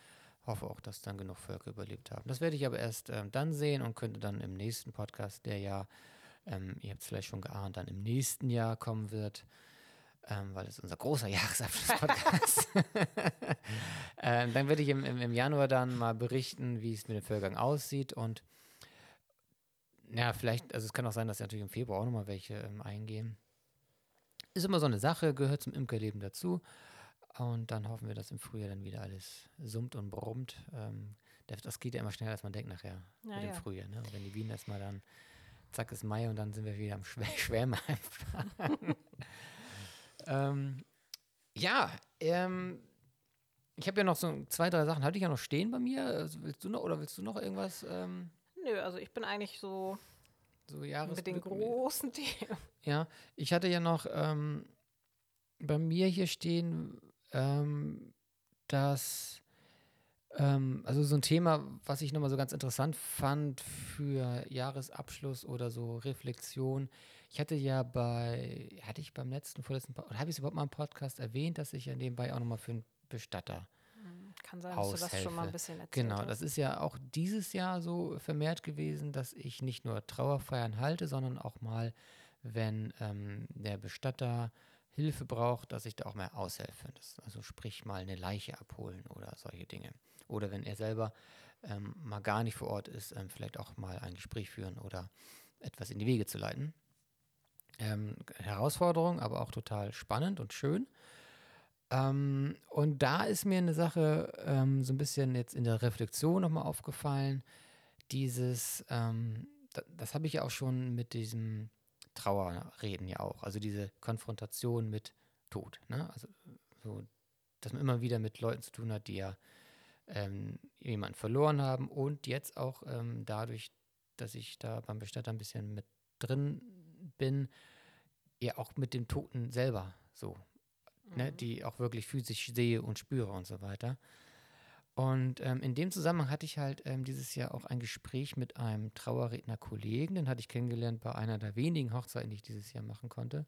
Hoffe auch, dass dann genug Völker überlebt haben. Das werde ich aber erst ähm, dann sehen und könnte dann im nächsten Podcast, der ja, ähm, ihr habt es vielleicht schon geahnt, dann im nächsten Jahr kommen wird, ähm, weil es unser großer Jahresabschluss-Podcast ähm, Dann werde ich im, im, im Januar dann mal berichten, wie es mit dem Völkern aussieht und ja, vielleicht, also es kann auch sein, dass natürlich im Februar auch nochmal welche ähm, eingehen. Ist immer so eine Sache, gehört zum Imkerleben dazu. Und dann hoffen wir, dass im Frühjahr dann wieder alles summt und brummt. Ähm, das- geht ja immer schneller, als man denkt nachher Ja, mit dem ja. Frühjahr. Ne? Und wenn die Bienen erstmal dann, zack, ist Mai und dann sind wir wieder am Schwä Schwärmen einfach. ähm, ja, ähm, ich habe ja noch so zwei, drei Sachen, hatte ich ja noch stehen bei mir. Also willst du noch oder willst du noch irgendwas ähm, Nö, also ich bin eigentlich so so mit den großen Themen. Ja, ich hatte ja noch ähm, bei mir hier stehen, ähm, dass, ähm, also so ein Thema, was ich nochmal so ganz interessant fand für Jahresabschluss oder so Reflexion. Ich hatte ja bei, hatte ich beim letzten, vorletzten, oder habe ich es überhaupt mal im Podcast erwähnt, dass ich ja nebenbei auch nochmal für einen Bestatter Kann sein, dass du das schon mal ein bisschen erzählt Genau, das ist ja auch dieses Jahr so vermehrt gewesen, dass ich nicht nur Trauerfeiern halte, sondern auch mal, wenn ähm, der Bestatter Hilfe braucht, dass ich da auch mal aushelfe. Das, also sprich mal eine Leiche abholen oder solche Dinge. Oder wenn er selber ähm, mal gar nicht vor Ort ist, ähm, vielleicht auch mal ein Gespräch führen oder etwas in die Wege zu leiten. Ähm, Herausforderung, aber auch total spannend und schön. Ähm, und da ist mir eine Sache ähm, so ein bisschen jetzt in der Reflexion nochmal aufgefallen, dieses, ähm, das, das habe ich ja auch schon mit diesem Trauerreden ja auch, also diese Konfrontation mit Tod. Ne? Also so, dass man immer wieder mit Leuten zu tun hat, die ja ähm, jemanden verloren haben und jetzt auch ähm, dadurch, dass ich da beim Bestatter ein bisschen mit drin bin, ja auch mit dem Toten selber so, ne? mhm. ne, die auch wirklich physisch sehe und spüre und so weiter. Und ähm, in dem Zusammenhang hatte ich halt ähm, dieses Jahr auch ein Gespräch mit einem Trauerredner-Kollegen, den hatte ich kennengelernt bei einer der wenigen Hochzeiten, die ich dieses Jahr machen konnte.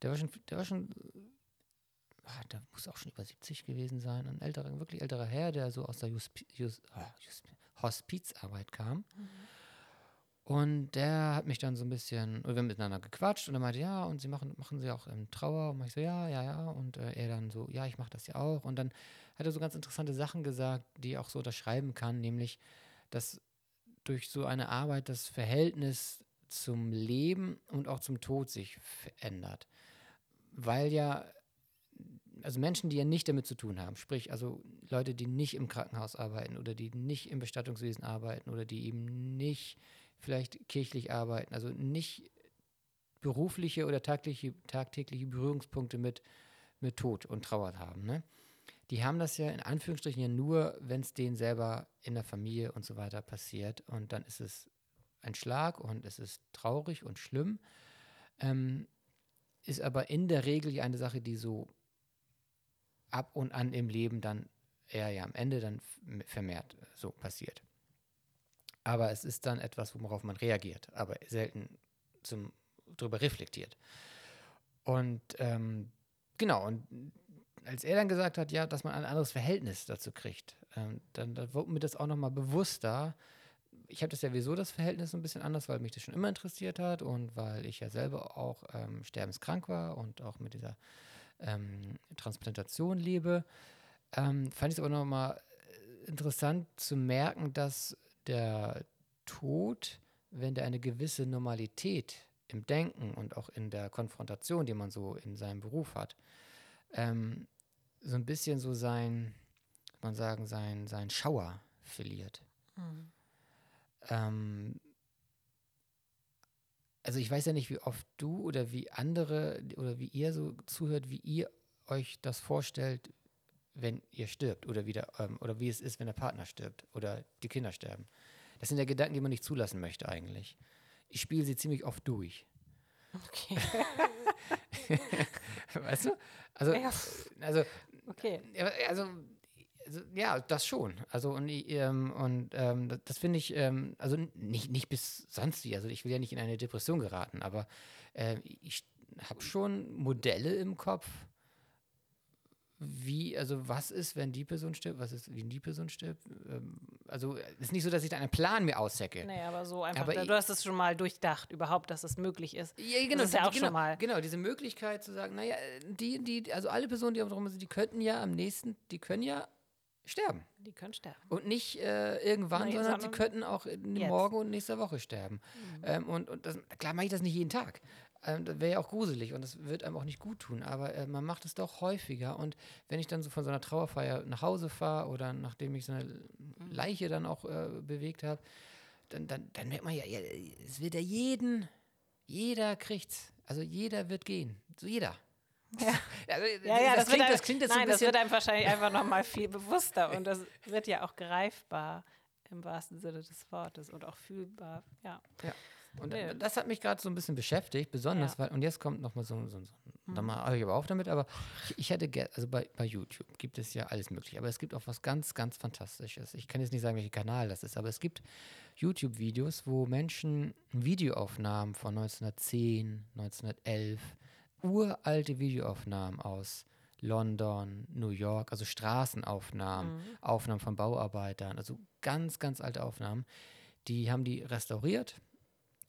Der war schon, der war schon, ah, der muss auch schon über 70 gewesen sein, ein älterer, wirklich älterer Herr, der so aus der Juspi, Just, oh, Hospizarbeit kam. Mhm. Und der hat mich dann so ein bisschen, wir haben miteinander gequatscht und er meinte, ja, und sie machen, machen sie auch ähm, Trauer? Und ich so, ja, ja, ja. Und äh, er dann so, ja, ich mache das ja auch. Und dann hat er so ganz interessante Sachen gesagt, die er auch so unterschreiben kann, nämlich, dass durch so eine Arbeit das Verhältnis zum Leben und auch zum Tod sich verändert. Weil ja, also Menschen, die ja nicht damit zu tun haben, sprich also Leute, die nicht im Krankenhaus arbeiten oder die nicht im Bestattungswesen arbeiten oder die eben nicht vielleicht kirchlich arbeiten, also nicht berufliche oder tagtägliche, tagtägliche Berührungspunkte mit, mit Tod und Trauer haben. Ne? Die haben das ja in Anführungsstrichen ja nur, wenn es denen selber in der Familie und so weiter passiert. Und dann ist es ein Schlag und es ist traurig und schlimm. Ähm, ist aber in der Regel eine Sache, die so ab und an im Leben dann eher ja am Ende dann vermehrt so passiert. Aber es ist dann etwas, worauf man reagiert, aber selten zum drüber reflektiert. Und ähm, genau, und als er dann gesagt hat, ja, dass man ein anderes Verhältnis dazu kriegt, ähm, dann, dann wurde mir das auch nochmal bewusster. Ich habe das ja wieso das Verhältnis ein bisschen anders, weil mich das schon immer interessiert hat und weil ich ja selber auch ähm, sterbenskrank war und auch mit dieser ähm, Transplantation lebe. Ähm, fand ich es aber nochmal interessant zu merken, dass der Tod, wenn der eine gewisse Normalität im Denken und auch in der Konfrontation, die man so in seinem Beruf hat, ähm, so ein bisschen so sein, man sagen, sein, sein Schauer verliert. Mhm. Ähm, also ich weiß ja nicht, wie oft du oder wie andere oder wie ihr so zuhört, wie ihr euch das vorstellt, wenn ihr stirbt oder wieder ähm, oder wie es ist, wenn der Partner stirbt oder die Kinder sterben. Das sind ja Gedanken, die man nicht zulassen möchte eigentlich. Ich spiele sie ziemlich oft durch. Okay. weißt du? Also, also, okay. Also, also, ja, das schon. Also und, ähm, und ähm, das, das finde ich, ähm, also nicht, nicht bis sonst wie. Also ich will ja nicht in eine Depression geraten, aber äh, ich habe schon Modelle im Kopf, wie, also was ist, wenn die Person stirbt, was ist, wenn die Person stirbt. Ähm, also es ist nicht so, dass ich da einen Plan mir aushecke. Nee, aber so einfach, aber du hast es schon mal durchdacht, überhaupt, dass es möglich ist. Ja, genau. Das ist ja auch genau, schon mal. Genau, diese Möglichkeit zu sagen, naja, die, die, also alle Personen, die auf dem sind, die könnten ja am nächsten, die können ja sterben. Die können sterben. Und nicht äh, irgendwann, Nein, sondern, sie könnten auch morgen und nächster Woche sterben. Mhm. Ähm, und und das, klar mache ich das nicht jeden Tag. Ähm, das wäre ja auch gruselig und das wird einem auch nicht gut tun, aber äh, man macht es doch häufiger. Und wenn ich dann so von so einer Trauerfeier nach Hause fahre oder nachdem ich so eine Leiche dann auch äh, bewegt habe, dann, dann, dann merkt man ja, ja, es wird ja jeden, jeder kriegt's. Also jeder wird gehen. So jeder. Ja, also, ja, ja das, das, klingt, das klingt jetzt Nein, so das wird einem wahrscheinlich einfach nochmal viel bewusster und das wird ja auch greifbar im wahrsten Sinne des Wortes und auch fühlbar. Ja. ja. Und nee. das hat mich gerade so ein bisschen beschäftigt, besonders, ja. weil, und jetzt kommt nochmal so, so, so mhm. dann mal höre ich aber auf damit, aber ich, ich hätte gerne, also bei, bei YouTube gibt es ja alles mögliche, aber es gibt auch was ganz, ganz Fantastisches. Ich kann jetzt nicht sagen, welcher Kanal das ist, aber es gibt YouTube-Videos, wo Menschen Videoaufnahmen von 1910, 1911, uralte Videoaufnahmen aus London, New York, also Straßenaufnahmen, mhm. Aufnahmen von Bauarbeitern, also ganz, ganz alte Aufnahmen. Die haben die restauriert,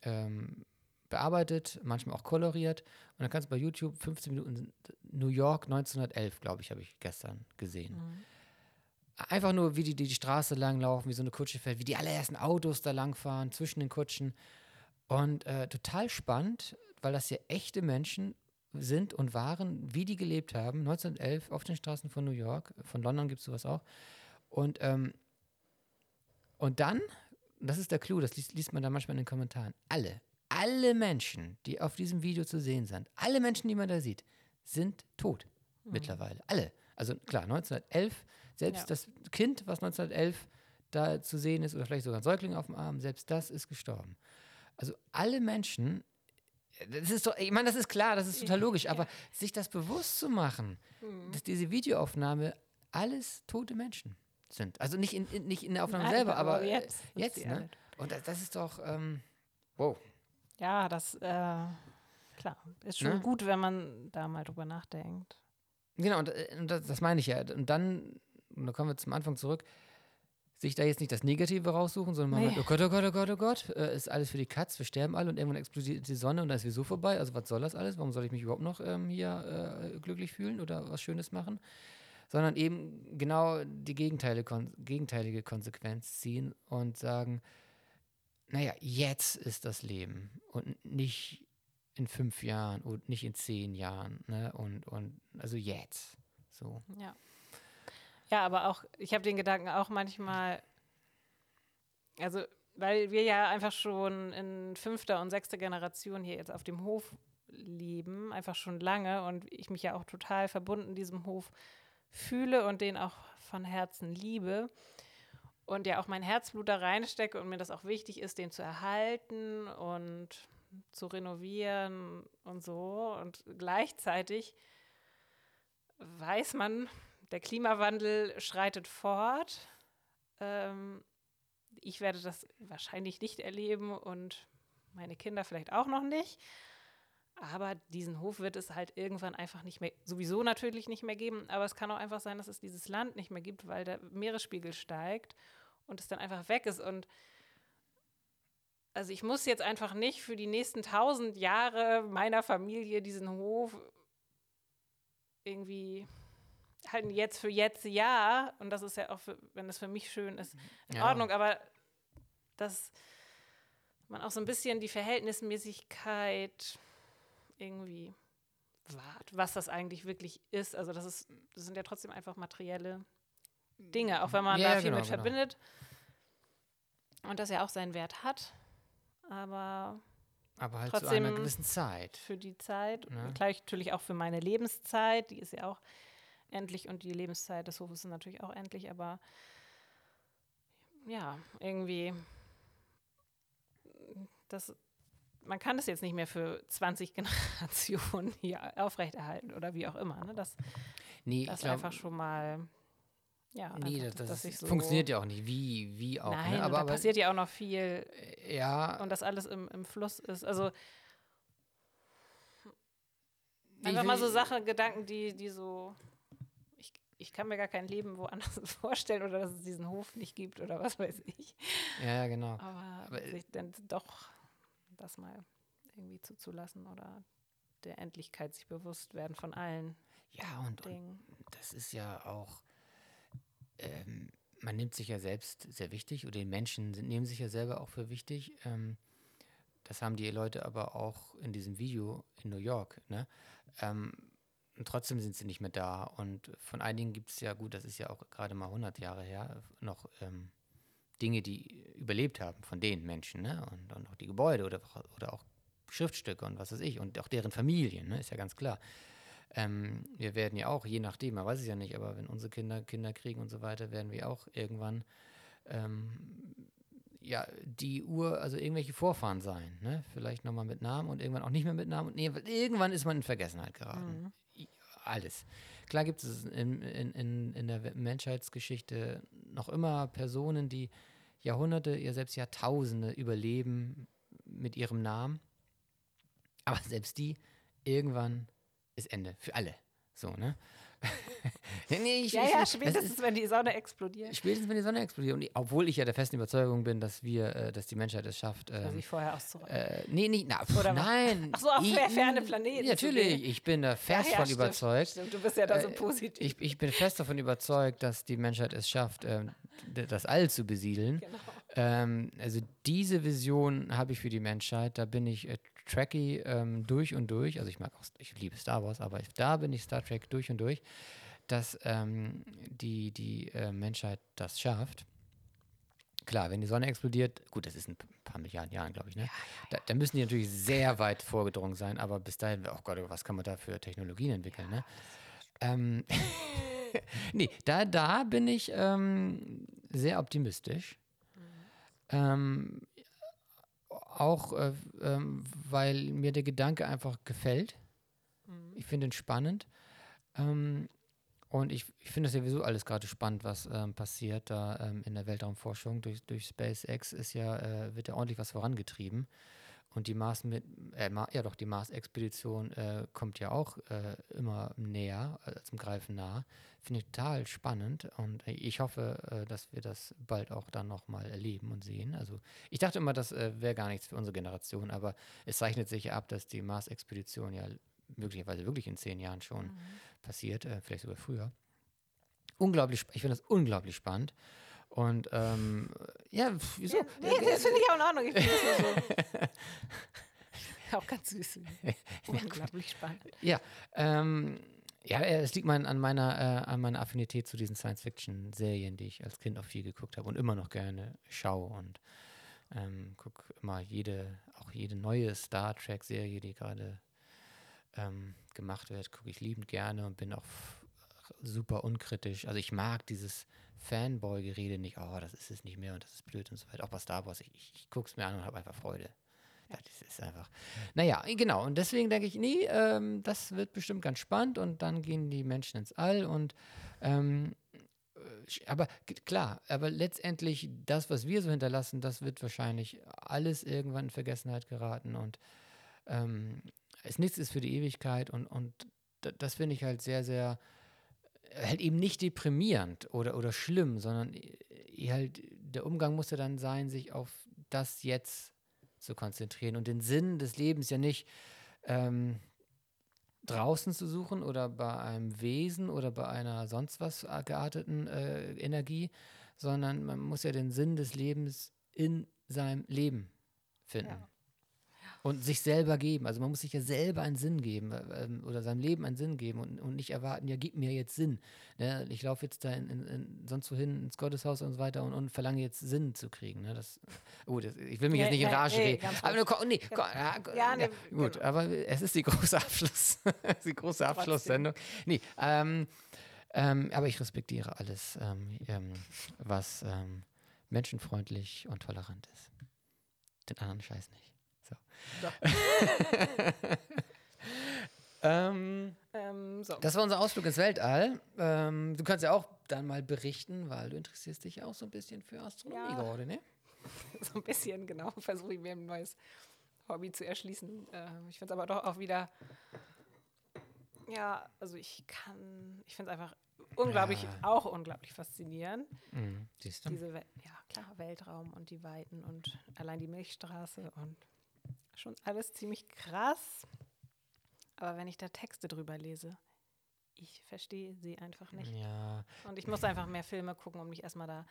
ähm, bearbeitet, manchmal auch koloriert. Und dann kannst du bei YouTube 15 Minuten New York 1911, glaube ich, habe ich gestern gesehen. Mhm. Einfach nur, wie die, die Straße langlaufen, wie so eine Kutsche fährt, wie die allerersten Autos da langfahren, zwischen den Kutschen. Und äh, total spannend, weil das ja echte Menschen sind und waren, wie die gelebt haben, 1911 auf den Straßen von New York. Von London gibt es sowas auch. Und, ähm, und dann das ist der Clou, das liest, liest man da manchmal in den Kommentaren. Alle, alle Menschen, die auf diesem Video zu sehen sind, alle Menschen, die man da sieht, sind tot mhm. mittlerweile. Alle. Also klar, 1911, selbst ja. das Kind, was 1911 da zu sehen ist, oder vielleicht sogar ein Säugling auf dem Arm, selbst das ist gestorben. Also alle Menschen, das ist doch, ich meine, das ist klar, das ist total logisch, aber sich das bewusst zu machen, mhm. dass diese Videoaufnahme alles tote Menschen sind. Also nicht in, in nicht in der Aufnahme Nein, selber, aber, aber jetzt. jetzt ne? Und das, das, ist doch, ähm, wow. Ja, das, äh, klar, ist schon ne? gut, wenn man da mal drüber nachdenkt. Genau, und, äh, und das, das, meine ich ja. Und dann, und da kommen wir zum Anfang zurück, sich da jetzt nicht das Negative raussuchen, sondern nee. mal, oh Gott, oh Gott, oh Gott, oh Gott, äh, ist alles für die Katz, wir sterben alle und irgendwann explodiert die Sonne und dann ist wieso vorbei. Also was soll das alles? Warum soll ich mich überhaupt noch ähm, hier äh, glücklich fühlen oder was Schönes machen? Sondern eben genau die gegenteilige Konsequenz ziehen und sagen, naja, jetzt ist das Leben und nicht in fünf Jahren und nicht in zehn Jahren. Ne? Und, und also jetzt. So. Ja. Ja, aber auch, ich habe den Gedanken auch manchmal, also weil wir ja einfach schon in fünfter und sechster Generation hier jetzt auf dem Hof leben, einfach schon lange und ich mich ja auch total verbunden diesem Hof fühle und den auch von Herzen liebe und ja auch mein Herzblut da reinstecke und mir das auch wichtig ist, den zu erhalten und zu renovieren und so. Und gleichzeitig weiß man, der Klimawandel schreitet fort. Ähm, ich werde das wahrscheinlich nicht erleben und meine Kinder vielleicht auch noch nicht. Aber diesen Hof wird es halt irgendwann einfach nicht mehr, sowieso natürlich nicht mehr geben. Aber es kann auch einfach sein, dass es dieses Land nicht mehr gibt, weil der Meeresspiegel steigt und es dann einfach weg ist. Und also ich muss jetzt einfach nicht für die nächsten tausend Jahre meiner Familie diesen Hof irgendwie halt jetzt für jetzt ja. Und das ist ja auch, für, wenn es für mich schön ist, in ja. Ordnung. Aber dass man auch so ein bisschen die Verhältnismäßigkeit irgendwie wahrt, was das eigentlich wirklich ist. Also das ist, das sind ja trotzdem einfach materielle Dinge, auch wenn man ja, da viel genau, mit genau. verbindet und das ja auch seinen Wert hat aber aber halt trotzdem zu einer gewissen Zeit. Für die Zeit. Ne? Gleich natürlich auch für meine Lebenszeit. Die ist ja auch endlich und die Lebenszeit des Hofes ist natürlich auch endlich, aber ja, irgendwie das, man kann das jetzt nicht mehr für 20 Generationen hier aufrechterhalten oder wie auch immer. Ne? Das, nee, das glaub, einfach schon mal ja, nee, das, das, das so funktioniert ja auch nicht. Wie, wie auch. Ne? Nein, ne? aber, da aber, passiert ja auch noch viel. Äh, ja. Und das alles im, im Fluss ist. Also einfach mal so Sachen, Gedanken, die, die so. Ich, ich kann mir gar kein Leben woanders vorstellen oder dass es diesen Hof nicht gibt oder was weiß ich. Ja, genau. Aber, aber sich dann doch das mal irgendwie zuzulassen oder der Endlichkeit sich bewusst werden von allen. Ja, und, Dingen. und das ist ja auch ähm, man nimmt sich ja selbst sehr wichtig oder die Menschen sind, nehmen sich ja selber auch für wichtig. Ähm, das haben die Leute aber auch in diesem Video in New York. Ne? Ähm, und trotzdem sind sie nicht mehr da. Und von einigen gibt es ja, gut, das ist ja auch gerade mal 100 Jahre her, noch ähm, Dinge, die überlebt haben von den Menschen. Ne? Und, und auch die Gebäude oder, oder auch Schriftstücke und was weiß ich. Und auch deren Familien, ne? ist ja ganz klar. Ähm, wir werden ja auch, je nachdem, man weiß es ja nicht, aber wenn unsere Kinder Kinder kriegen und so weiter, werden wir auch irgendwann ähm, ja, die Uhr, also irgendwelche Vorfahren sein. Ne? Vielleicht nochmal mit Namen und irgendwann auch nicht mehr mit Namen. Und irgendwann ist man in Vergessenheit geraten. Mhm. Alles. Klar gibt es in, in, in, in der Menschheitsgeschichte noch immer Personen, die Jahrhunderte, ja selbst Jahrtausende überleben mit ihrem Namen. Aber selbst die irgendwann ist Ende für alle. So, ne? Nee, ich, ja, ja, spätestens, ist, wenn die Sonne explodiert. Spätestens, wenn die Sonne explodiert. Und obwohl ich ja der festen Überzeugung bin, dass wir, äh, dass die Menschheit es schafft. Äh, sich vorher auszuräumen. Äh, nee, nee, na, pf, nein. Ach so, auf ich, ferne Planeten. Natürlich, ich bin da fest ja, ja, von stimmt, überzeugt. Stimmt, du bist ja da so äh, positiv. Ich, ich bin fest davon überzeugt, dass die Menschheit es schafft, ähm, das All zu besiedeln. Genau. Ähm, also diese Vision habe ich für die Menschheit. Da bin ich äh, Trekkie ähm, durch und durch. Also ich mag auch, ich liebe Star Wars, aber ich, da bin ich Star Trek durch und durch, dass ähm, die, die äh, Menschheit das schafft. klar, wenn die Sonne explodiert, gut, das ist ein paar Milliarden Jahren, glaube ich, ne? Da, da, müssen die natürlich sehr weit vorgedrungen sein, aber bis dahin, oh Gott, was kann man da für Technologien entwickeln, ne? Ähm, nee, da, da bin ich ähm, sehr optimistisch. Mhm. Ähm, auch, äh, ähm, weil mir der Gedanke einfach gefällt. Mhm. Ich finde ihn spannend. Ähm, und ich, ich finde das sowieso alles gerade spannend, was ähm, passiert da ähm, in der Weltraumforschung. Durch, durch SpaceX ist ja, äh, wird ja ordentlich was vorangetrieben. Und die Mars mit, äh, ja doch, die Mars-Expedition äh, kommt ja auch äh, immer näher, äh, zum Greifen nah. Finde ich total spannend und ich hoffe, äh, dass wir das bald auch dann nochmal erleben und sehen. Also ich dachte immer, das äh, wäre gar nichts für unsere Generation, aber es zeichnet sich ab, dass die Mars-Expedition ja möglicherweise wirklich in zehn Jahren schon mhm. passiert, vielleicht sogar früher. Unglaublich, ich finde das unglaublich spannend. Und ähm, ja, wieso? Ja, nee, das finde ich auch in Ordnung. Ich finde das so. auch ganz süß. Unglaublich spannend. Ja, ähm, ja, es liegt mein, an, meiner, äh, an meiner Affinität zu diesen Science-Fiction-Serien, die ich als Kind auch viel geguckt habe und immer noch gerne schaue. Und ähm, gucke immer jede, auch jede neue Star Trek-Serie, die gerade ähm, gemacht wird, gucke ich liebend gerne und bin auch super unkritisch. Also ich mag dieses Fanboy-Gerede nicht, oh, das ist es nicht mehr und das ist blöd und so weiter. Auch bei Star Wars, ich, ich gucke es mir an und habe einfach Freude. Ja, das ist einfach. Naja, genau. Und deswegen denke ich, nee, ähm, das wird bestimmt ganz spannend und dann gehen die Menschen ins All und ähm, äh, aber klar, aber letztendlich das, was wir so hinterlassen, das wird wahrscheinlich alles irgendwann in Vergessenheit geraten und ähm, es nichts ist für die Ewigkeit und, und das finde ich halt sehr, sehr halt eben nicht deprimierend oder, oder schlimm, sondern halt der Umgang muss ja dann sein, sich auf das jetzt zu konzentrieren und den Sinn des Lebens ja nicht ähm, draußen zu suchen oder bei einem Wesen oder bei einer sonst was gearteten äh, Energie, sondern man muss ja den Sinn des Lebens in seinem Leben finden. Ja und sich selber geben. Also man muss sich ja selber einen Sinn geben äh, ähm, oder seinem Leben einen Sinn geben und, und nicht erwarten, ja, gib mir jetzt Sinn. Ne? Ich laufe jetzt da in, in, in, sonst wohin ins Gotteshaus und so weiter und, und verlange jetzt Sinn zu kriegen. Ne? Das, oh, das, ich will mich ja, jetzt nicht in Rage nee, reden. Aber nee, genau. ja, ja, nee, gut, genau. aber es ist die große Abschluss, die große Abschlusssendung. Nee, ähm, ähm, aber ich respektiere alles, ähm, ähm was ähm, menschenfreundlich und tolerant ist. Den anderen Scheiß nicht. So. ähm, ähm, so. Das war unser Ausflug ins Weltall. Ähm, du kannst ja auch dann mal berichten, weil du interessierst dich auch so ein bisschen für Astronomie ja. gerade, ne? so ein bisschen, genau. Versuche ich mir ein neues Hobby zu erschließen. Ähm, ich finde es aber doch auch wieder. Ja, also ich kann, ich finde es einfach unglaublich, ja. auch unglaublich faszinierend. Mhm, siehst du? Diese, ja, klar, Weltraum und die Weiten und allein die Milchstraße und schon alles ziemlich krass. Aber wenn ich da Texte drüber lese, ich verstehe sie einfach nicht. Ja. Und ich muss einfach mehr Filme gucken, um mich erstmal da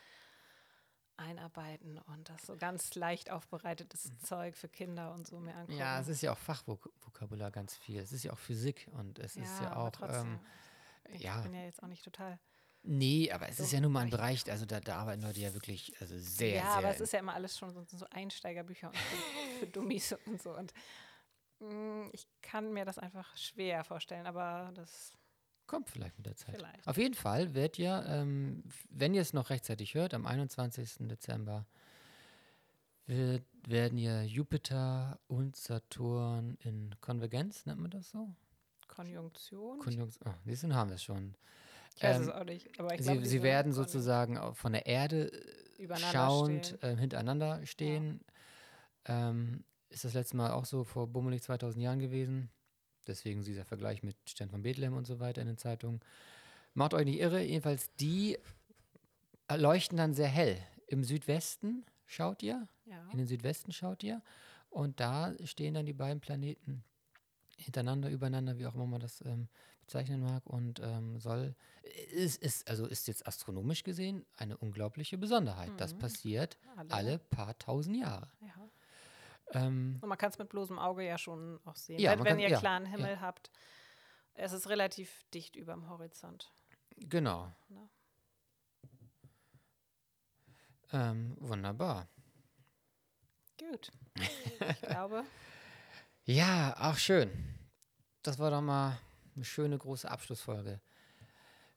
einarbeiten und das so ganz leicht aufbereitetes mhm. Zeug für Kinder und so mehr angucken. Ja, es ist ja auch Fachvokabular ganz viel. Es ist ja auch Physik und es ja, ist ja auch. Ähm, ich ja. bin ja jetzt auch nicht total Nee, aber es so ist ja nun mal ein Bereich, also da, da arbeiten Leute ja wirklich also sehr, ja, sehr. Ja, aber es ist ja immer alles schon so, so Einsteigerbücher für, für Dummies und so. Und mh, mm, ich kann mir das einfach schwer vorstellen, aber das. Kommt vielleicht mit der Zeit. Vielleicht. Auf jeden Fall wird ja, ähm, wenn ihr es noch rechtzeitig hört, am 21. Dezember wird, werden ja Jupiter und Saturn in Konvergenz, nennt man das so? Konjunktion? Konjunktion. Oh, diesen haben wir schon. Ich weiß ähm, es auch nicht. Aber ich sie, glaub, sie werden sozusagen von der Erde schauend stehen. Äh, hintereinander stehen. Ja. Ähm, ist das letzte Mal auch so vor bummelig 2000 Jahren gewesen. Deswegen dieser Vergleich mit Stern von Bethlehem und so weiter in den Zeitungen. Macht euch nicht irre, jedenfalls die leuchten dann sehr hell. Im Südwesten schaut ihr, ja. in den Südwesten schaut ihr und da stehen dann die beiden Planeten hintereinander, übereinander, wie auch immer man das ähm, bezeichnen mag und ähm, soll, ist, ist, also ist jetzt astronomisch gesehen eine unglaubliche Besonderheit. Mhm. Das passiert alle. alle. paar tausend Jahre. Ja. Ähm, und man kann es mit bloßem Auge ja schon auch sehen. Ja, wenn, wenn kann, ihr ja, klaren Himmel ja. habt, es ist relativ dicht über dem Horizont. Genau. Na? Ähm, wunderbar. Gut. Ich glaube. Ja, auch schön. Das war doch mal eine schöne große Abschlussfolge.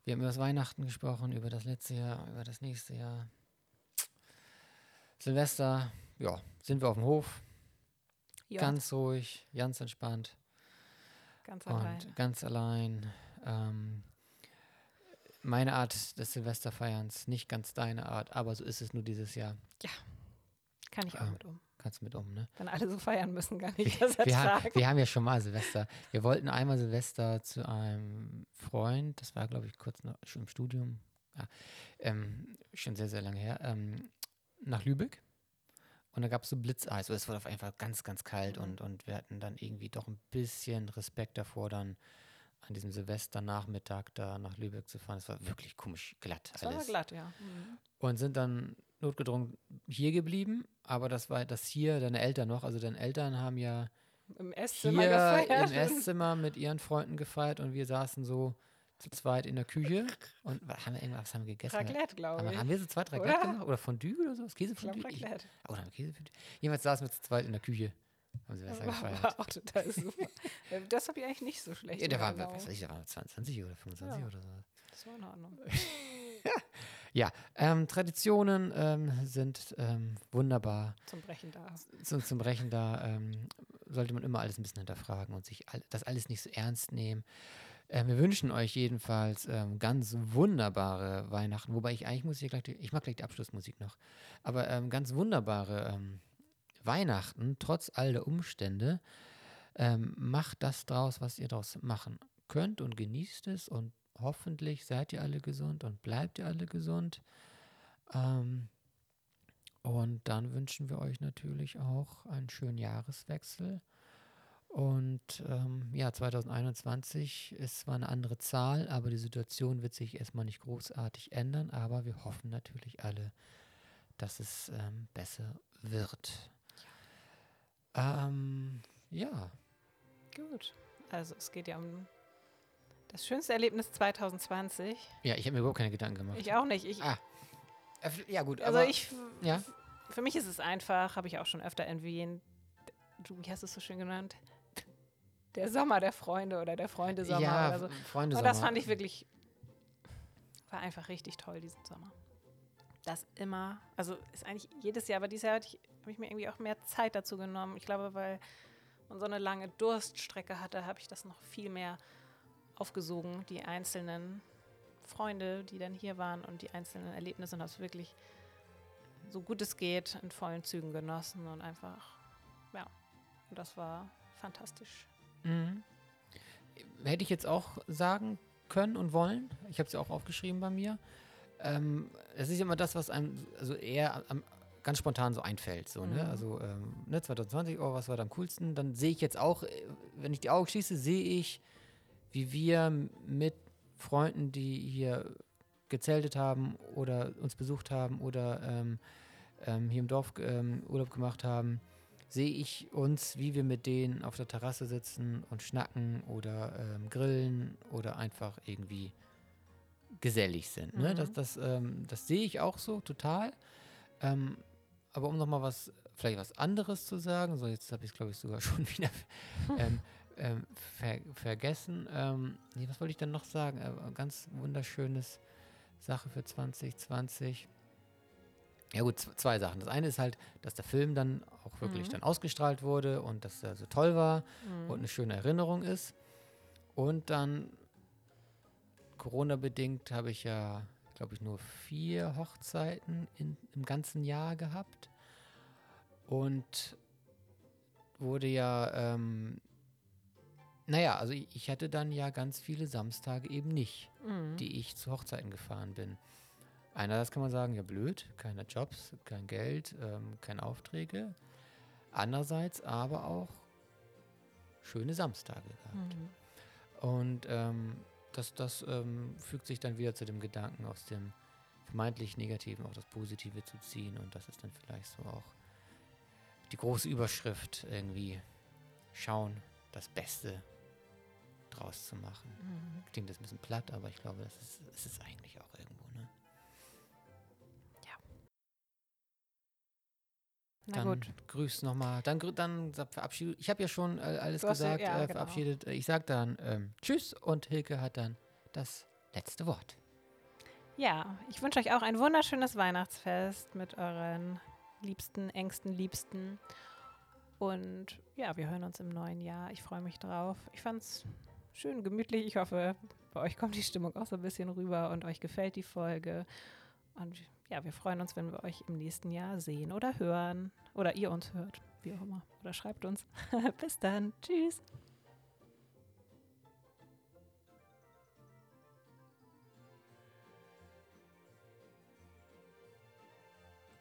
Wir haben über das Weihnachten gesprochen, über das letzte Jahr, über das nächste Jahr. Silvester, ja, sind wir auf dem Hof. Ja, Ganz ruhig, ganz entspannt ganz und allein. ganz allein. Ähm, meine Art des Silvesterfeierns, nicht ganz deine Art, aber so ist es nur dieses Jahr. Kann ich auch ähm, mit um. Kannst mit um, ne? Wenn alle so feiern müssen, kann ich Wir, das wir, haben, wir haben ja schon mal Silvester. Wir wollten einmal Silvester zu einem Freund, das war, glaube ich, kurz noch, schon im Studium, ja, ähm, schon sehr, sehr lange her, ähm, nach Lübeck. Und da gab es so Blitzeis. Es wurde auf einfach ganz, ganz kalt Mhm. und, und wir hatten dann irgendwie doch ein bisschen Respekt davor, dann an diesem Silvesternachmittag da nach Lübeck zu fahren. Es war wirklich komisch glatt Das war glatt, ja. Mhm. und sind dann notgedrungen hier geblieben. Aber das war das hier, deine Eltern noch. Also deine Eltern haben ja Im Esszimmer hier gefeiert. im Esszimmer mit ihren Freunden gefeiert und wir saßen so zu zweit in der Küche. Und was haben wir irgendwas haben wir gegessen? Raclette, glaube ich. haben wir so zwei, drei Raclette Oder? gemacht? Oder Fondue oder so? Ich Käsefondue? Ich- Raclette. Oder haben wir Käsefondue? Jedenfalls saßen wir zu zweit in der Küche. Haben Silvester War, gefeiert. war auch total super. Das habe ich eigentlich nicht so schlecht. Ja, in der war, Erinnerung. was weiß ich, der war 20 oder 25 Ja. oder so. Das war in Ordnung. Ja, ähm, Traditionen ähm, sind ähm, wunderbar. Zum Brechen da. zum, zum Brechen da ähm, sollte man immer alles ein bisschen hinterfragen und sich all, das alles nicht so ernst nehmen. Ähm, wir wünschen euch jedenfalls ähm, ganz wunderbare Weihnachten, wobei ich eigentlich muss ich gleich, die, ich mag gleich die Abschlussmusik noch, aber ähm, ganz wunderbare Weihnachten, trotz all der Umstände. Macht das draus, was ihr daraus machen könnt und genießt es und hoffentlich seid ihr alle gesund und bleibt ihr alle gesund. Ähm, und dann wünschen wir euch natürlich auch einen schönen Jahreswechsel. Und ähm, ja, 2021 ist zwar eine andere Zahl, aber die Situation wird sich erstmal nicht großartig ändern. Aber wir hoffen natürlich alle, dass es ähm, besser wird. Ähm, ja, Gut. Also es geht ja um das schönste Erlebnis 2020. ja, ich habe mir überhaupt keine Gedanken gemacht. Ich auch nicht. Ich, Ah, Äh, ja, gut, also aber ich, ja. für mich ist es einfach, habe ich auch schon öfter erwähnt. Du, wie hast du es so schön genannt? Der Sommer der Freunde oder der Freunde Sommer ja, oder so. Freunde Und das fand ich wirklich, war einfach richtig toll diesen Sommer. Das immer, also ist eigentlich jedes Jahr, aber dieses Jahr hatte ich- habe ich mir irgendwie auch mehr Zeit dazu genommen. Ich glaube, weil man so eine lange Durststrecke hatte, habe ich das noch viel mehr aufgesogen, die einzelnen Freunde, die dann hier waren und die einzelnen Erlebnisse und habe es wirklich so gut es geht in vollen Zügen genossen und einfach, ja, und das war fantastisch. Mhm. Hätte ich jetzt auch sagen können und wollen. Ich habe es ja auch aufgeschrieben bei mir. Ähm, es ist immer das, was einem also eher am, ganz spontan so einfällt. So, ne? Mhm. Also ähm, ne, 2020, oh, was war da am coolsten? Dann sehe ich jetzt auch, äh, wenn ich die Augen schließe, sehe ich, wie wir mit Freunden, die hier gezeltet haben oder uns besucht haben oder ähm, ähm, hier im Dorf ähm, Urlaub gemacht haben, sehe ich uns, wie wir mit denen auf der Terrasse sitzen und schnacken oder ähm, grillen oder einfach irgendwie gesellig sind. Ne? Mhm. Das, das, ähm, das sehe ich auch so total. Ähm, aber um nochmal was, vielleicht was anderes zu sagen, so jetzt habe ich es glaube ich sogar schon wieder ähm, ver vergessen. Ähm, nee, was wollte ich denn noch sagen? Äh, ganz wunderschönes Sache für 2020. Ja gut, zwei Sachen. Das eine ist halt, dass der Film dann auch wirklich Mhm. dann ausgestrahlt wurde und dass er so toll war Mhm. und eine schöne Erinnerung ist. Und dann Corona-bedingt habe ich ja, glaube ich, nur vier Hochzeiten in, im ganzen Jahr gehabt. Und wurde ja, ähm, naja, also ich, ich hatte dann ja ganz viele Samstage eben nicht Mhm. die ich zu Hochzeiten gefahren bin. Einerseits kann man sagen, ja blöd, keine Jobs, kein Geld, ähm, keine Aufträge. Andererseits aber auch schöne Samstage gehabt. Mhm. Und ähm, das, das ähm, fügt sich dann wieder zu dem Gedanken, aus dem vermeintlich Negativen auch das Positive zu ziehen. Und das ist dann vielleicht so auch die große Überschrift irgendwie schauen, das Beste draus zu machen. Mhm. Klingt jetzt ein bisschen platt, aber ich glaube, das ist, ist es eigentlich auch irgendwo. Ne? Na dann gut. grüß nochmal. Dann, dann verabschiede ich. habe ja schon äh, alles hast, gesagt, ja, äh, verabschiedet. Genau. Ich sage dann ähm, Tschüss und Hilke hat dann das letzte Wort. Ja, ich wünsche euch auch ein wunderschönes Weihnachtsfest mit euren Liebsten, engsten Liebsten. Und ja, wir hören uns im neuen Jahr. Ich freue mich drauf. Ich fand es schön gemütlich. Ich hoffe, bei euch kommt die Stimmung auch so ein bisschen rüber und euch gefällt die Folge. Und ja, wir freuen uns, wenn wir euch im nächsten Jahr sehen oder hören. Oder ihr uns hört, wie auch immer. Oder schreibt uns. Bis dann. Tschüss.